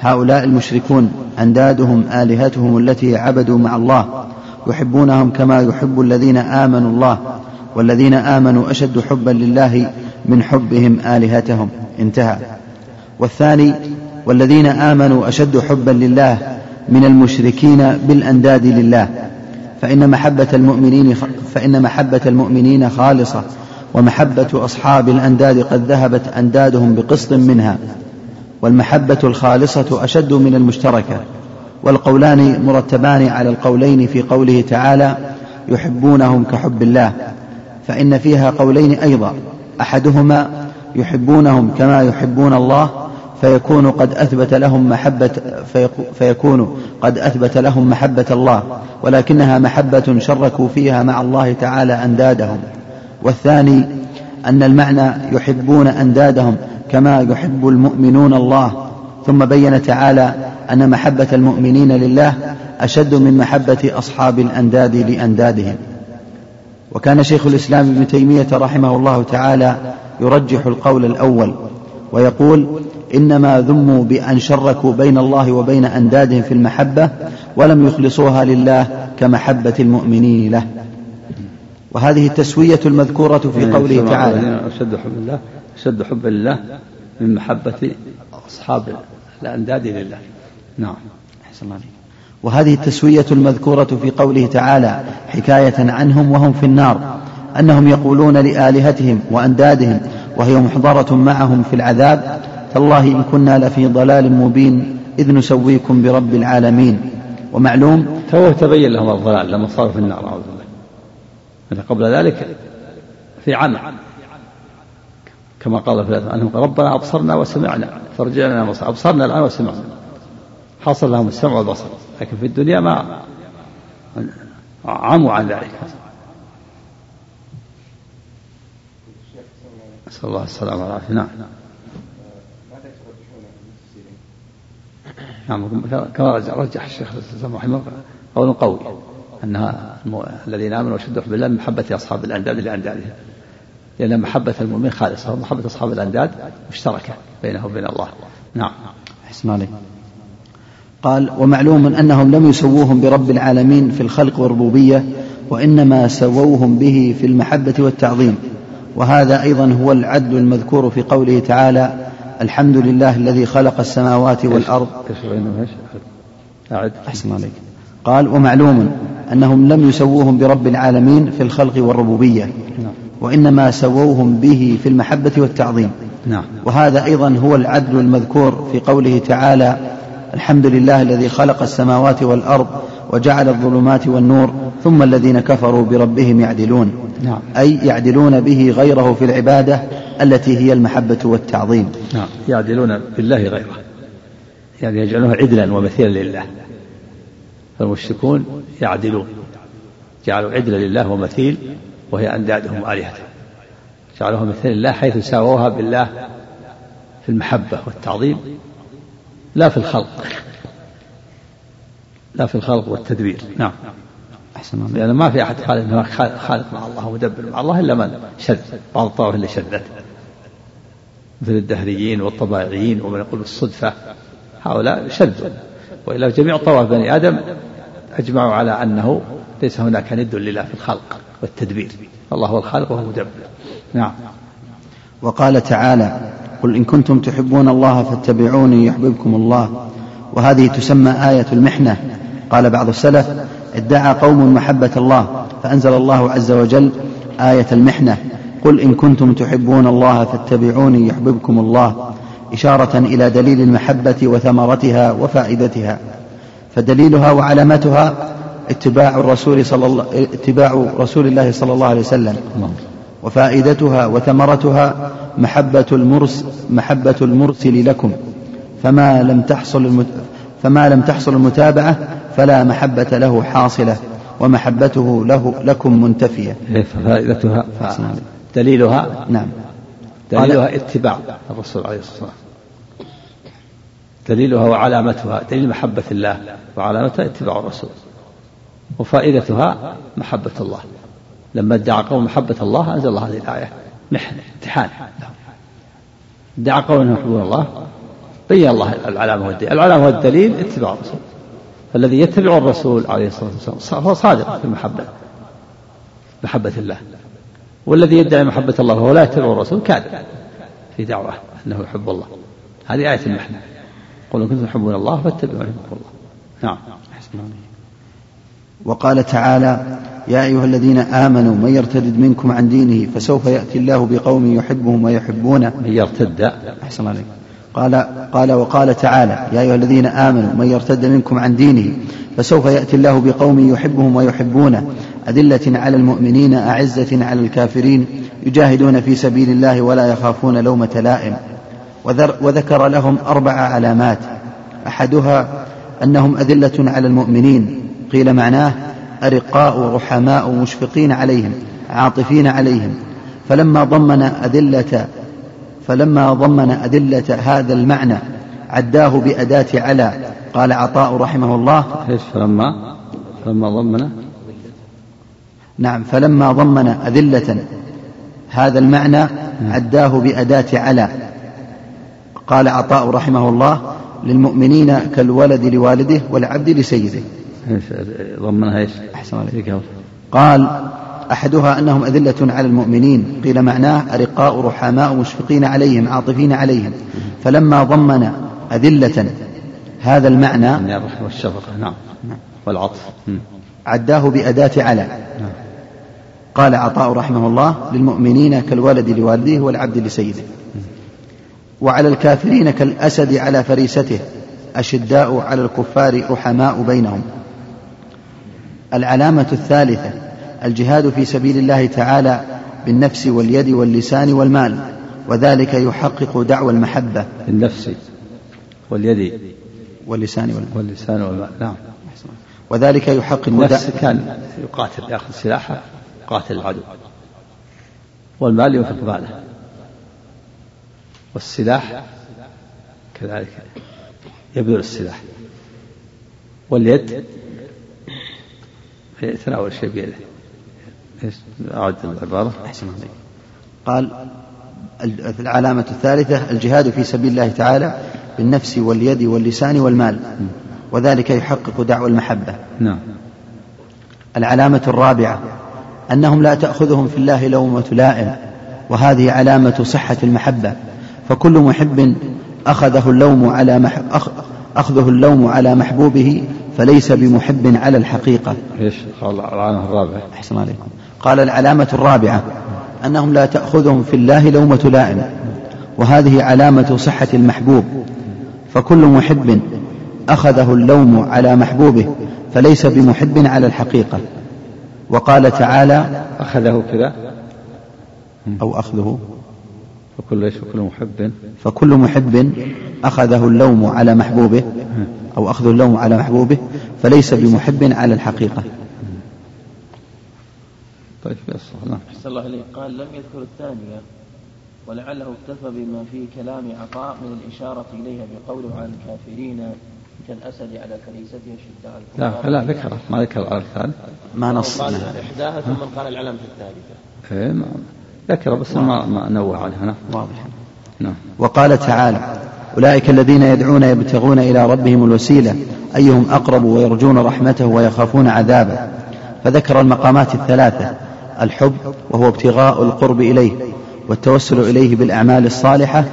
هؤلاء المشركون أندادهم آلهتهم التي عبدوا مع الله يحبونهم كما يحب الذين آمنوا الله والذين آمنوا أشد حبا لله من حبهم آلهتهم. انتهى. والثاني والذين آمنوا أشد حبا لله من المشركين بالأنداد لله. فإن محبة المؤمنين فإن محبة المؤمنين خالصة ومحبة أصحاب الأنداد قد ذهبت أندادهم بقسط منها والمحبة الخالصة أشد من المشتركة والقولان مرتبان على القولين في قوله تعالى يحبونهم كحب الله فإن فيها قولين أيضا أحدهما يحبونهم كما يحبون الله فيكون قد أثبت لهم محبة فيكون قد أثبت لهم محبة الله ولكنها محبة شركوا فيها مع الله تعالى أندادهم. والثاني أن المعنى يحبون أندادهم كما يحب المؤمنون الله. ثم بين تعالى أن محبة المؤمنين لله أشد من محبة أصحاب الأنداد لأندادهم. وكان شيخ الإسلام ابن تيمية رحمه الله تعالى يرجح القول الأول ويقول إنما ذموا بأن شركوا بين الله وبين أندادهم في المحبة ولم يخلصوها لله كمحبة المؤمنين له. وهذه التسوية المذكورة في يعني قوله تعالى أشد حب الله أشد حبا لله من محبة أصحاب الأنداد لله. نعم. أحسن الله وهذه التسوية المذكورة في قوله تعالى حكاية عنهم وهم في النار أنهم يقولون لآلهتهم وأندادهم وهي محضرة معهم في العذاب تالله إن كنا لفي ضلال مبين إذ نسويكم برب العالمين. ومعلوم؟ تو تبين لهم الضلال لما صاروا في النار أعوذ بالله. قبل ذلك في عمى كما قال في أنهم ربنا أبصرنا وسمعنا فرجعنا أبصرنا الآن وسمعنا. حصل لهم السمع والبصر. لكن في الدنيا ما عموا عن ذلك. نسأل الله السلامة والعافية. نعم. نعم كما رجح الشيخ رحمه الله قول قوي أنها الذين آمنوا وشدوا بالله من محبة أصحاب الأنداد لاندادهم لأن محبة المؤمن خالصة ومحبة أصحاب الأنداد مشتركة بينه وبين الله. نعم. أحسن عليك. قال ومعلوم أنهم لم يسووهم برب العالمين في الخلق والربوبية وإنما سووهم به في المحبة والتعظيم. وهذا أيضا هو العدل المذكور في قوله تعالى الحمد لله الذي خلق السماوات والأرض. إيش؟ أعد. أحسن عليك. قال ومعلوم أنهم لم يسووهم برب العالمين في الخلق والربوبية نعم. وإنما سووهم به في المحبة والتعظيم. نعم. وهذا أيضا هو العدل المذكور في قوله تعالى الحمد لله الذي خلق السماوات والأرض وجعل الظلمات والنور ثم الذين كفروا بربهم يعدلون. نعم. أي يعدلون به غيره في العبادة التي هي المحبة والتعظيم. نعم. يعدلون بالله غيره. يعني يجعلونه عدلا ومثيلا لله. فالمشركون يعدلون. جعلوا عدلا لله ومثيل وهي أندادهم آلهتهم جعلوها مثيل لله حيث ساووها بالله في المحبة والتعظيم لا في الخلق. لا في الخلق والتدبير. نعم. أحسن الله. لأن ما في أحد خالق خالق مع الله ومدبر مع الله إلا من؟ شذ. بعض الطوائف اللي شذت. مثل الدهريين والطبائعيين ومن يقول بالصدفة هؤلاء شذوا وإلا جميع طوائف بني آدم أجمعوا على أنه ليس هناك ند لله في الخلق والتدبير. الله هو الخالق وهو المدبر. نعم. وقال تعالى قل إن كنتم تحبون الله فاتبعوني يحببكم الله. وهذه تسمى آية المحنة. قال بعض السلف ادعى قوم محبة الله فأنزل الله عز وجل آية المحنة قل إن كنتم تحبون الله فاتبعوني يحببكم الله إشارة إلى دليل المحبة وثمرتها وفائدتها فدليلها وعلامتها اتباع الرسول صلى الله اتباع رسول الله صلى الله عليه وسلم وفائدتها وثمرتها محبة المرس محبة المرسل لكم فما لم تحصل المت فما لم تحصل المتابعة فلا محبة له حاصلة ومحبته له لكم منتفية. إيه، ففائدتها. دليلها؟ نعم. دليلها اتباع الرسول عليه الصلاة والسلام. دليلها وعلامتها دليل محبة الله وعلامتها اتباع الرسول. وفائدتها محبة الله. لما ادعى قوم محبة الله أنزل الله هذه الآية. محن امتحان. ادعى قوم يحبون الله بين الله. العلامة والدليل. العلامة والدليل اتباع الرسول. فالذي يتبع الرسول عليه الصلاة والسلام هو صادق في المحبة. محبة الله. والذي يدعي محبة الله وهو لا يتبع الرسول كاذب. في دعوة أنه يحب الله. هذه آية المحنة قل إن كنتم تحبون الله فاتبعوا يحبكم الله. نعم. وقال تعالى يا أيها الذين آمنوا من يرتد منكم عن دينه فسوف يأتي الله بقوم يحبهم ويحبونه. من يرتد. أحسن عليك قال قال وقال تعالى يا أيها الذين آمنوا من يرتد منكم عن دينه فسوف يأتي الله بقوم يحبهم ويحبونه. أذلة على المؤمنين أعزة على الكافرين يجاهدون في سبيل الله ولا يخافون لومة لائم. وذكر لهم أربع علامات. أحدها أنهم أذلة على المؤمنين. قيل معناه أرقاء رحماء مشفقين عليهم عاطفين عليهم. فلما ضمن أذلة فلما ضمن أدلة هذا المعنى عداه بأداة على قال عطاء رحمه الله. إيش فلما؟ فلما ضمن؟ نعم فلما ضمن أذلة هذا المعنى عداه بأداة على. قال عطاء رحمه الله للمؤمنين كالولد لوالده والعبد لسيده. ضمنها إيش؟ أحسن عليك. قال أحدها أنهم أذلة على المؤمنين قيل معناه أرقاء رحماء مشفقين عليهم عاطفين عليهم. فلما ضمن أذلة هذا المعنى يعني الرحمة والشفقة نعم. والعطف. عداه بأداة على. نعم. قال عطاء رحمه الله للمؤمنين كالولد لوالده والعبد لسيده. وعلى الكافرين كالأسد على فريسته. أشداء على الكفار رحماء بينهم. العلامة الثالثة الجهاد في سبيل الله تعالى بالنفس واليد واللسان والمال وذلك يحقق دعوى المحبة. بالنفس واليد. واللسان والمال. واللسان والمال نعم. وذلك يحقق النفس كان يقاتل يأخذ سلاحه يقاتل العدو. والمال ينفق ماله والسلاح كذلك يبذل السلاح. واليد يتناول الشيء بيده. إيش؟ أعد العبارة. أحسن عليك. قال العلامة الثالثة الجهاد في سبيل الله تعالى بالنفس واليد واللسان والمال وذلك يحقق دعوى المحبة. نعم. العلامة الرابعة أنهم لا تأخذهم في الله لومة لائم وهذه علامة صحة المحبة. فكل محب أخذه اللوم على مح... أخذه اللوم على محبوبه فليس بمحب على الحقيقة. قال العلامة الرابعة. أحسن عليكم. قال العلامة الرابعة أنهم لا تأخذهم في الله لومة لائم وهذه علامة صحة المحبوب. فكل محب أخذه اللوم على محبوبه فليس بمحب على الحقيقة. وقال تعالى أخذه كذا؟ أو أخذه. فكل إيش؟ فكل محب. فكل محب أخذه اللوم على محبوبه أو أخذ اللوم على محبوبه فليس بمحب على الحقيقة. طيب يصح نعم. أحسن الله إليك. قال لم يذكر الثانية ولعله اكتفى بما في كلام عطاء من الإشارة إليها بقوله على الكافرين كالأسد على كنيسته شداء لا لا ذكر ما ذكر على الثالث ما نص قال إحداها ثم قال العلامة الثالثة. إيه ما ذكر بس ما ما نوه عنها نعم. واضح. نعم. وقال تعالى أولئك الذين يدعون يبتغون إلى ربهم الوسيلة أيهم أقرب ويرجون رحمته ويخافون عذابه. فذكر المقامات الثلاثة الحب وهو ابتغاء القرب إليه والتوسل إليه بالأعمال الصالحة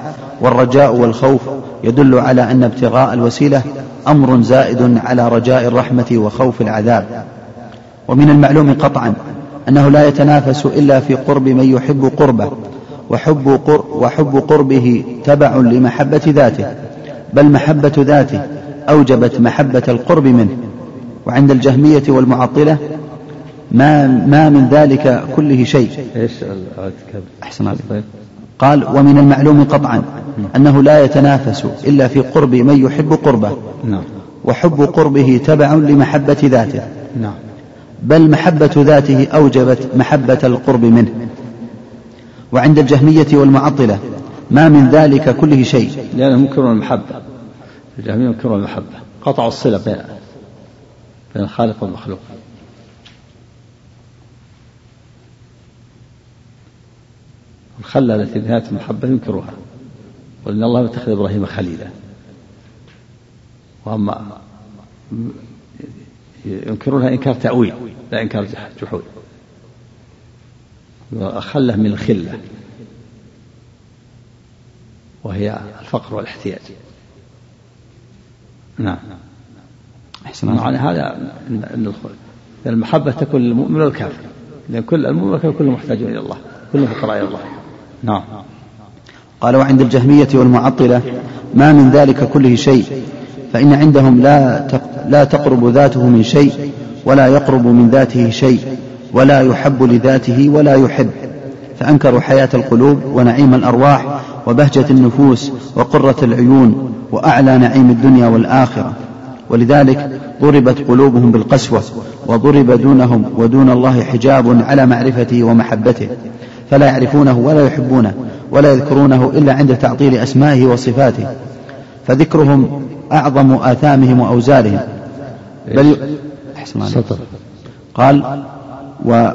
والرجاء والخوف يدل على أن ابتغاء الوسيلة أمر زائد على رجاء الرحمة وخوف العذاب. ومن المعلوم قطعا أنه لا يتنافس إلا في قرب من يحب قربه وحب, قر وحب قربه تبع لمحبة ذاته بل محبة ذاته أوجبت محبة القرب منه. وعند الجهمية والمعطلة ما, ما من ذلك كله شيء. إيش أحسن عليك قال ومن المعلوم قطعا أنه لا يتنافس إلا في قرب من يحب قربه. نعم. وحب قربه تبع لمحبة ذاته. نعم. بل محبة ذاته أوجبت محبة القرب منه. وعند الجهمية والمعطلة ما من ذلك كله شيء. لأنهم ينكرون المحبة. الجهمية ينكرون المحبة. قطعوا الصلة بين بين الخالق والمخلوق. الخلة التي بنهاية المحبة ينكروها وإن الله اتخذ إبراهيم خليلا. وأما ينكرونها إنكار تأويل لا إنكار جحود. خلة من الخلة. وهي الفقر والاحتياج. نعم. أحسن معنى هذا أن المحبة تكون للمؤمن والكافر. لأن كل المؤمن والكافر كلهم محتاجون إلى الله كلهم فقراء إلى الله. نعم. قال وعند الجهمية والمعطلة ما من ذلك كله شيء فإن عندهم لا لا تقرب ذاته من شيء ولا يقرب من ذاته شيء ولا يحب لذاته ولا يحب فأنكروا حياة القلوب ونعيم الأرواح وبهجة النفوس وقرة العيون وأعلى نعيم الدنيا والآخرة. ولذلك ضربت قلوبهم بالقسوة وضرب دونهم ودون الله حجاب على معرفته ومحبته. فلا يعرفونه ولا يحبونه ولا يذكرونه إلا عند تعطيل أسمائه وصفاته فذكرهم أعظم آثامهم وأوزارهم. بل سطر قال و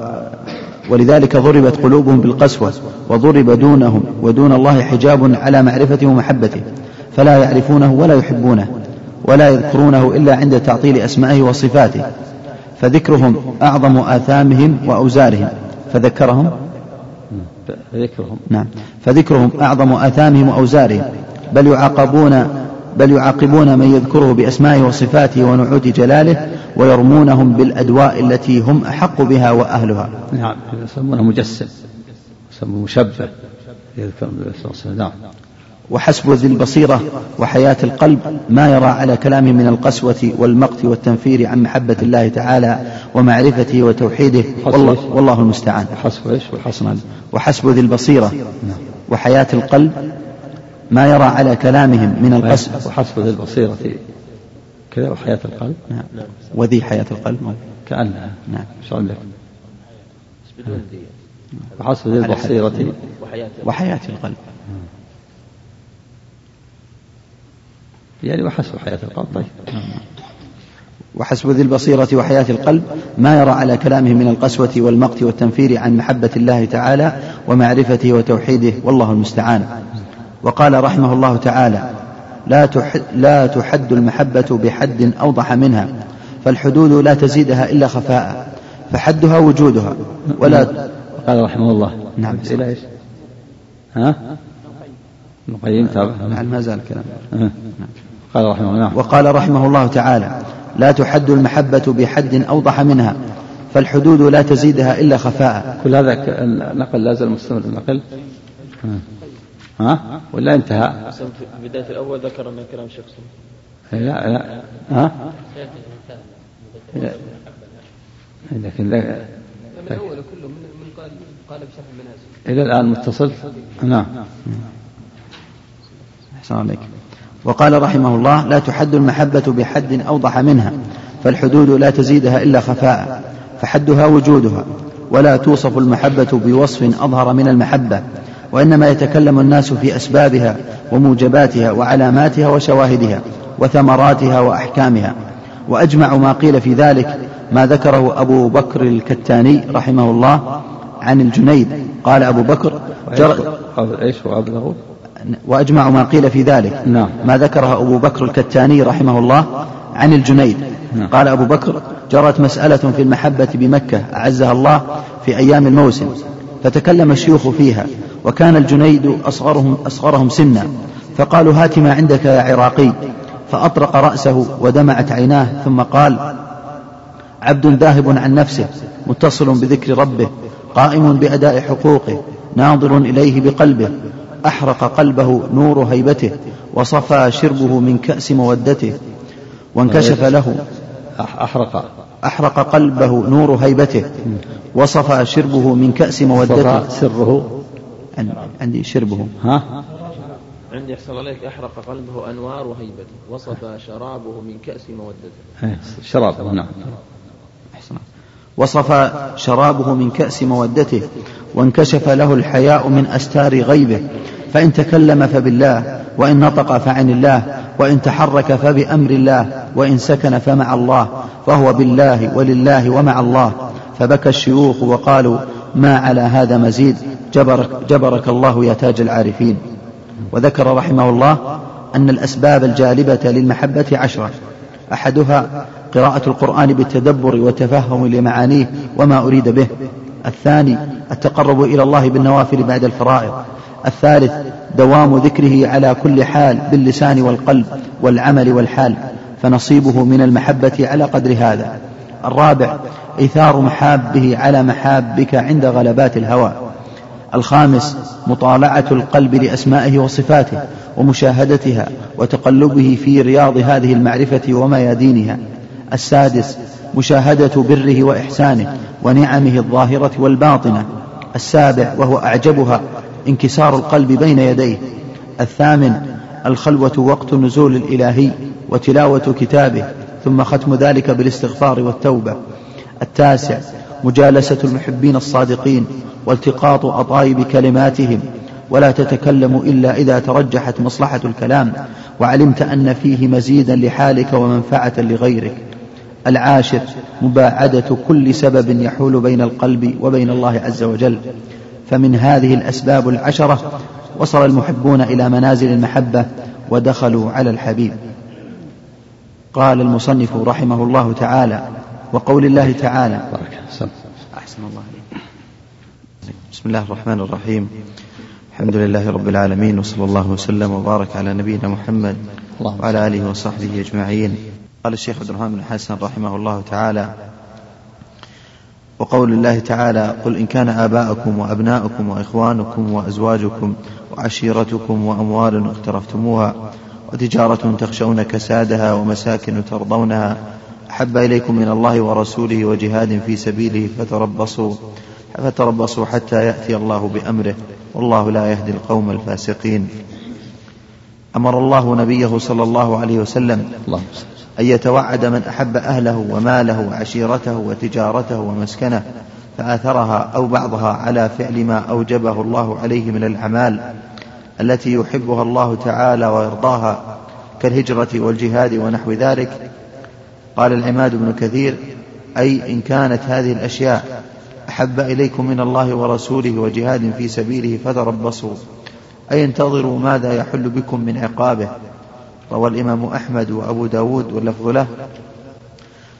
ولذلك ضربت قلوبهم بالقسوة وضرب دونهم ودون الله حجاب على معرفته ومحبته فلا يعرفونه ولا يحبونه ولا يذكرونه إلا عند تعطيل أسمائه وصفاته فذكرهم أعظم آثامهم وأوزارهم فذكرهم ذكرهم. نعم. فذكرهم أعظم آثامهم وأوزارهم. بل يعاقبون بل يعاقبون من يذكره بأسمائه وصفاته ونعوت جلاله ويرمونهم بالأدواء التي هم أحق بها وأهلها. نعم. يسمونه مجسم. يسمونه مشبه. يذكر النبي صلى الله عليه وسلم. نعم. وحسب ذي البصيرة وحياة القلب ما يرى على كلامه من القسوة والمقت والتنفير عن محبة الله تعالى ومعرفته وتوحيده. والله, والله المستعان. حسب إيش؟ حسنا وحسب ذي البصيرة. وحياة القلب. ما يرى على كلامهم من القسوة وحسب ذي البصيرة. كذا وحياة القلب؟ نعم. وذي حياة القلب. كأنها. نعم. شو عندك وحسب ذي البصيرة. وحياة القلب. يعني وحسب حياة القلب. طيب. وحسب ذي البصيرة وحياة القلب ما يرى على كلامه من القسوة والمقت والتنفير عن محبة الله تعالى ومعرفته وتوحيده والله المستعان. وقال رحمه الله تعالى لا تحد, لا تحد المحبة بحد أوضح منها فالحدود لا تزيدها إلا خفاء فحدها وجودها ولا قال رحمه الله. نعم. إلى إيش؟ ها؟ ابن القيم تابع. نعم ما زال كلام؟ نعم قال رحمه الله. وقال رحمه الله تعالى لا تحد المحبة بحد أوضح منها فالحدود لا تزيدها إلا خفاء. كل هذا النقل لا زال مستمر النقل؟ ها. ها؟ ولا انتهى؟ في بداية الأول ذكر أن كلام سليم. لا لا. ها؟ لا. لكن لا. من الأول كله من من قال قال بشرح المنازل. إلى الآن متصل؟ نعم. أحسن عليك وقال رحمه الله لا تحد المحبة بحد أوضح منها فالحدود لا تزيدها إلا خفاء فحدها وجودها ولا توصف المحبة بوصف أظهر من المحبة وإنما يتكلم الناس في أسبابها وموجباتها وعلاماتها وشواهدها وثمراتها وأحكامها. وأجمع ما قيل في ذلك ما ذكره أبو بكر الكتاني رحمه الله عن الجنيد. قال أبو بكر جر إيش وأبلغ وأجمع ما قيل في ذلك. نعم. ما ذكره أبو بكر الكتاني رحمه الله عن الجنيد. نعم. قال أبو بكر جرت مسألة في المحبة بمكة أعزها الله في أيام الموسم. فتكلم الشيوخ فيها وكان الجنيد أصغرهم, أصغرهم سنا. فقالوا هات ما عندك يا عراقي. فأطرق رأسه ودمعت عيناه ثم قال عبد ذاهب عن نفسه متصل بذكر ربه قائم بأداء حقوقه ناظر إليه بقلبه. أحرق قلبه نور هيبته وصفى شربه من كأس مودته وانكشف له أح- أحرق. أحرق قلبه نور هيبته وصفى شربه من كأس مودته. سره عن- عندي شربه. ها؟ عندي يحصل عليك. أحرق قلبه أنوار وهيبته وصف شرابه من كأس مودته. إيه، شراب. نعم. أحسن. وصفى شرابه من كأس مودته وانكشف له الحياء من أستار غيبه فإن تكلم فبالله وإن نطق فعن الله وإن تحرك فبأمر الله وإن سكن فمع الله فهو بالله ولله ومع الله. فبكى الشيوخ وقالوا ما على هذا مزيد جبرك, جبرك الله يا تاج العارفين. وذكر رحمه الله أن الأسباب الجالبة للمحبة عشرة. أحدها قراءة القرآن بالتدبر والتفهم لمعانيه وما أريد به. الثاني التقرب إلى الله بالنوافل بعد الفرائض. الثالث دوام ذكره على كل حال باللسان والقلب والعمل والحال فنصيبه من المحبة على قدر هذا. الرابع إيثار محابه على محابك عند غلبات الهوى. الخامس مطالعة القلب لأسمائه وصفاته ومشاهدتها وتقلبه في رياض هذه المعرفة وميادينها السادس مشاهدة بره وإحسانه ونعمه الظاهرة والباطنة. السابع وهو أعجبها انكسار القلب بين يديه. الثامن الخلوة وقت النزول الإلهي وتلاوة كتابه ثم ختم ذلك بالاستغفار والتوبة. التاسع مجالسة المحبين الصادقين والتقاط أطايب كلماتهم ولا تتكلم إلا إذا ترجحت مصلحة الكلام وعلمت أن فيه مزيدا لحالك ومنفعة لغيرك. العاشر مباعدة كل سبب يحول بين القلب وبين الله عز وجل. فمن هذه الأسباب العشرة وصل المحبون إلى منازل المحبة ودخلوا على الحبيب. قال المصنف رحمه الله تعالى وقول الله تعالى. بارك أحسن الله عليك بسم الله الرحمن الرحيم. الحمد لله رب العالمين وصلى الله وسلم وبارك على نبينا محمد وعلى آله وصحبه أجمعين. قال الشيخ عبد الرحمن بن حسن رحمه الله تعالى وقول الله تعالى قل إن كان آباؤكم وأبناؤكم وإخوانكم وأزواجكم وعشيرتكم وأموال اقترفتموها وتجارة تخشون كسادها ومساكن ترضونها أحب إليكم من الله ورسوله وجهاد في سبيله فتربصوا فتربصوا حتى يأتي الله بأمره والله لا يهدي القوم الفاسقين. أمر الله نبيه صلى الله عليه وسلم اللهم صل أن يتوعد من أحب أهله وماله وعشيرته وتجارته ومسكنه فآثرها أو بعضها على فعل ما أوجبه الله عليه من الأعمال التي يحبها الله تعالى ويرضاها كالهجرة والجهاد ونحو ذلك. قال العماد بن كثير أي إن كانت هذه الأشياء أحب إليكم من الله ورسوله وجهاد في سبيله فتربصوا. أي انتظروا ماذا يحل بكم من عقابه. روى الإمام أحمد وأبو داود واللفظ له.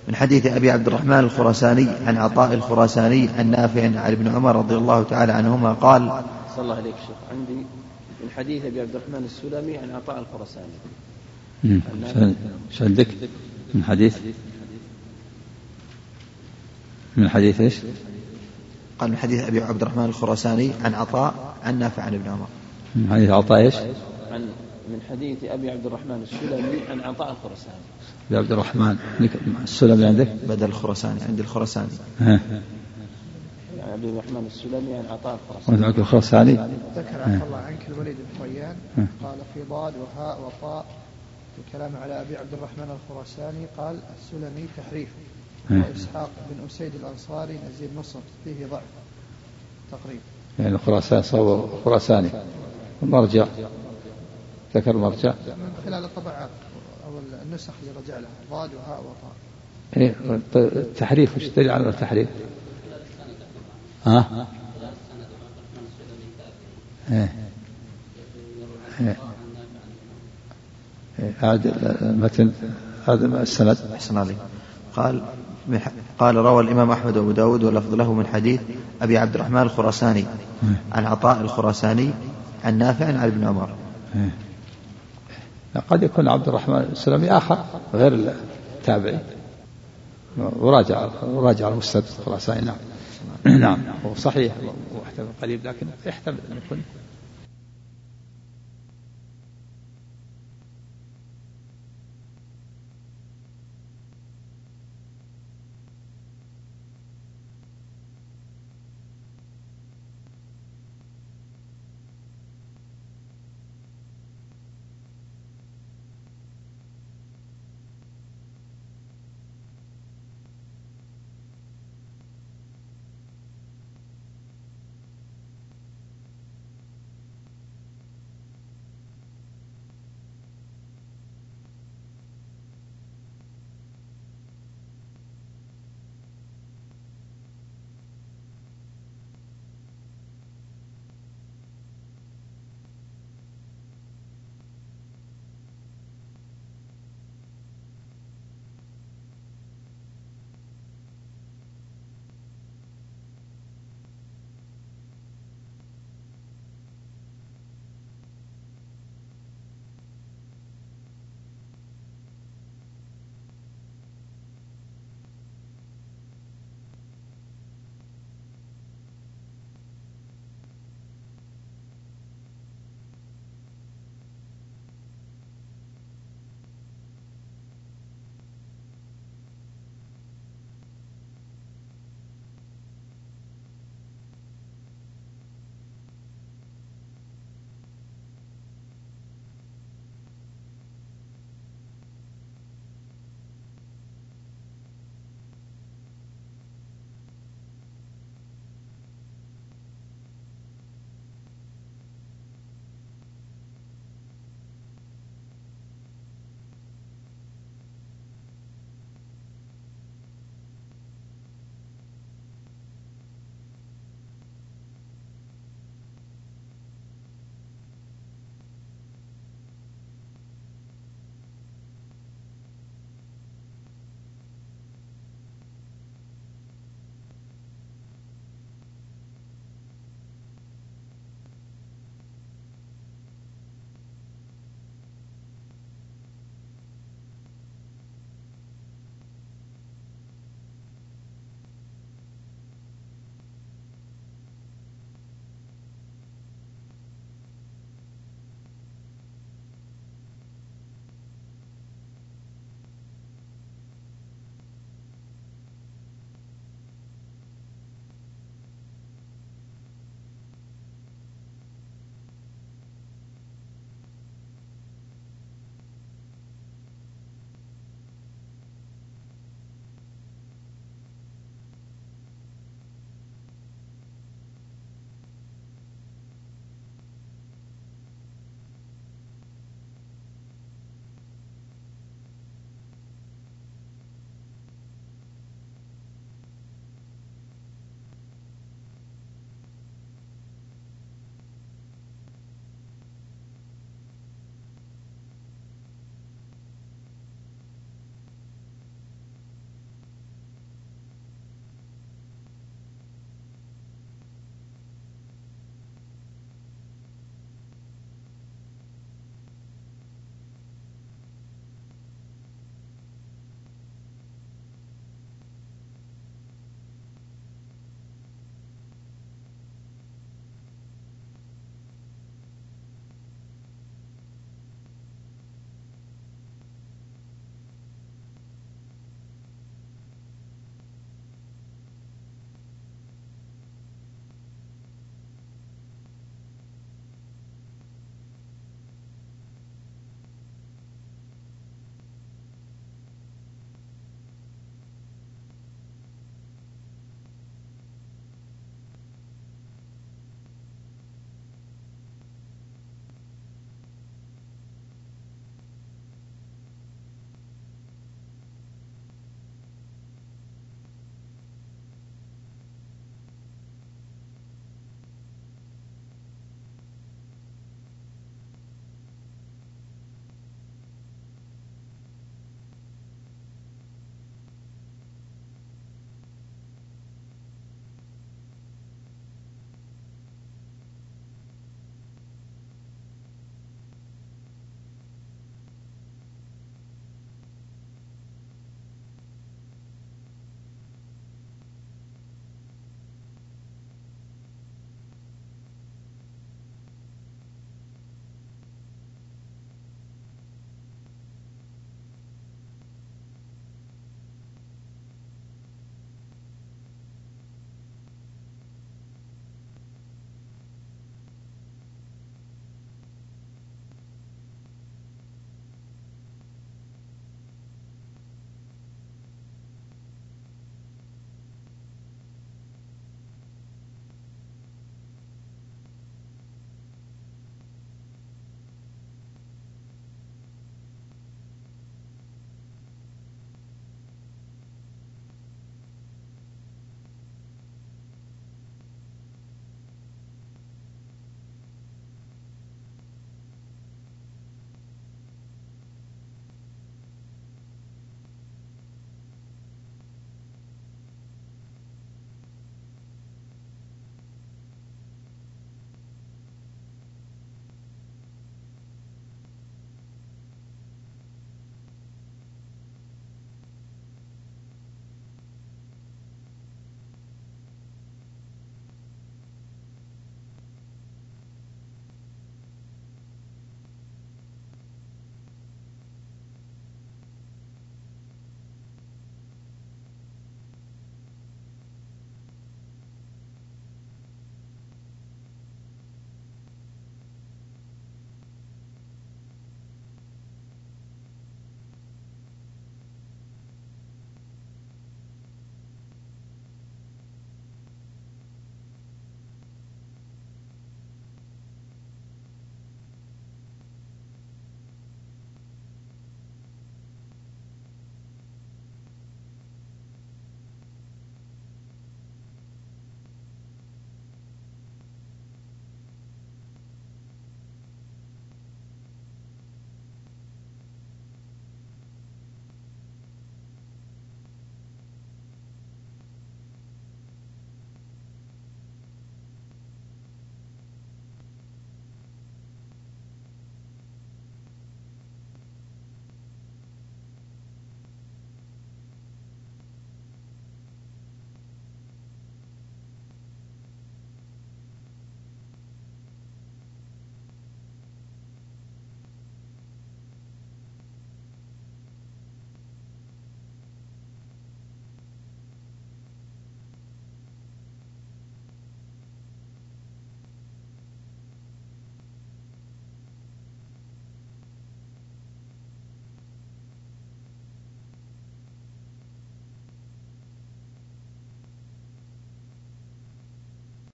من حديث أبي عبد الرحمن الخراساني عن عطاء الخراساني عن نافع عن ابن عمر رضي الله تعالى عنهما قال صلى الله عليك شيخ. عندي من حديث أبي عبد الرحمن السلمي عن عطاء شو عندك من حديث من حديث إيش؟ قال من حديث أبي عبد الرحمن الخراساني عن عطاء عن نافع عن ابن عمر من حديث عطاء إيش؟ عن من حديث أبي عبد الرحمن السلمي عن عطاء الخرساني يا عبد الرحمن السلمي عندك؟ بدل الخراساني عند الخراساني ها عن عبد الرحمن السلمي عن عطاء معك الخرساني ذكر عفى الله عنك الوليد بن ريان. قال في ضاد وهاء وطاء الكلام على أبي عبد الرحمن الخراساني قال السلمي تحريف م. وإسحاق بن أسيد الأنصاري نزيل مصر فيه ضعف تقريبا يعني خراسان صور خراساني. المرجع ذكر المرجع من خلال الطبعات أو النسخ اللي رجع لها ضاد وهاء وطاء. التحريف وش دليل على التحريف؟ ها؟ إيه. إيه. إيه. هذا المتن هذا السند؟ أحسن عليك. قال قال روى الإمام أحمد وأبو داود واللفظ له من حديث أبي عبد الرحمن الخراساني عن عطاء الخراساني عن نافع عن ابن عمر. إيه. قد يكون عبد الرحمن السلمي آخر غير التابعي. وراجع وراجع المستد الخراساني. نعم. نعم. هو صحيح واحتمل قليل لكن يحتمل أن يكون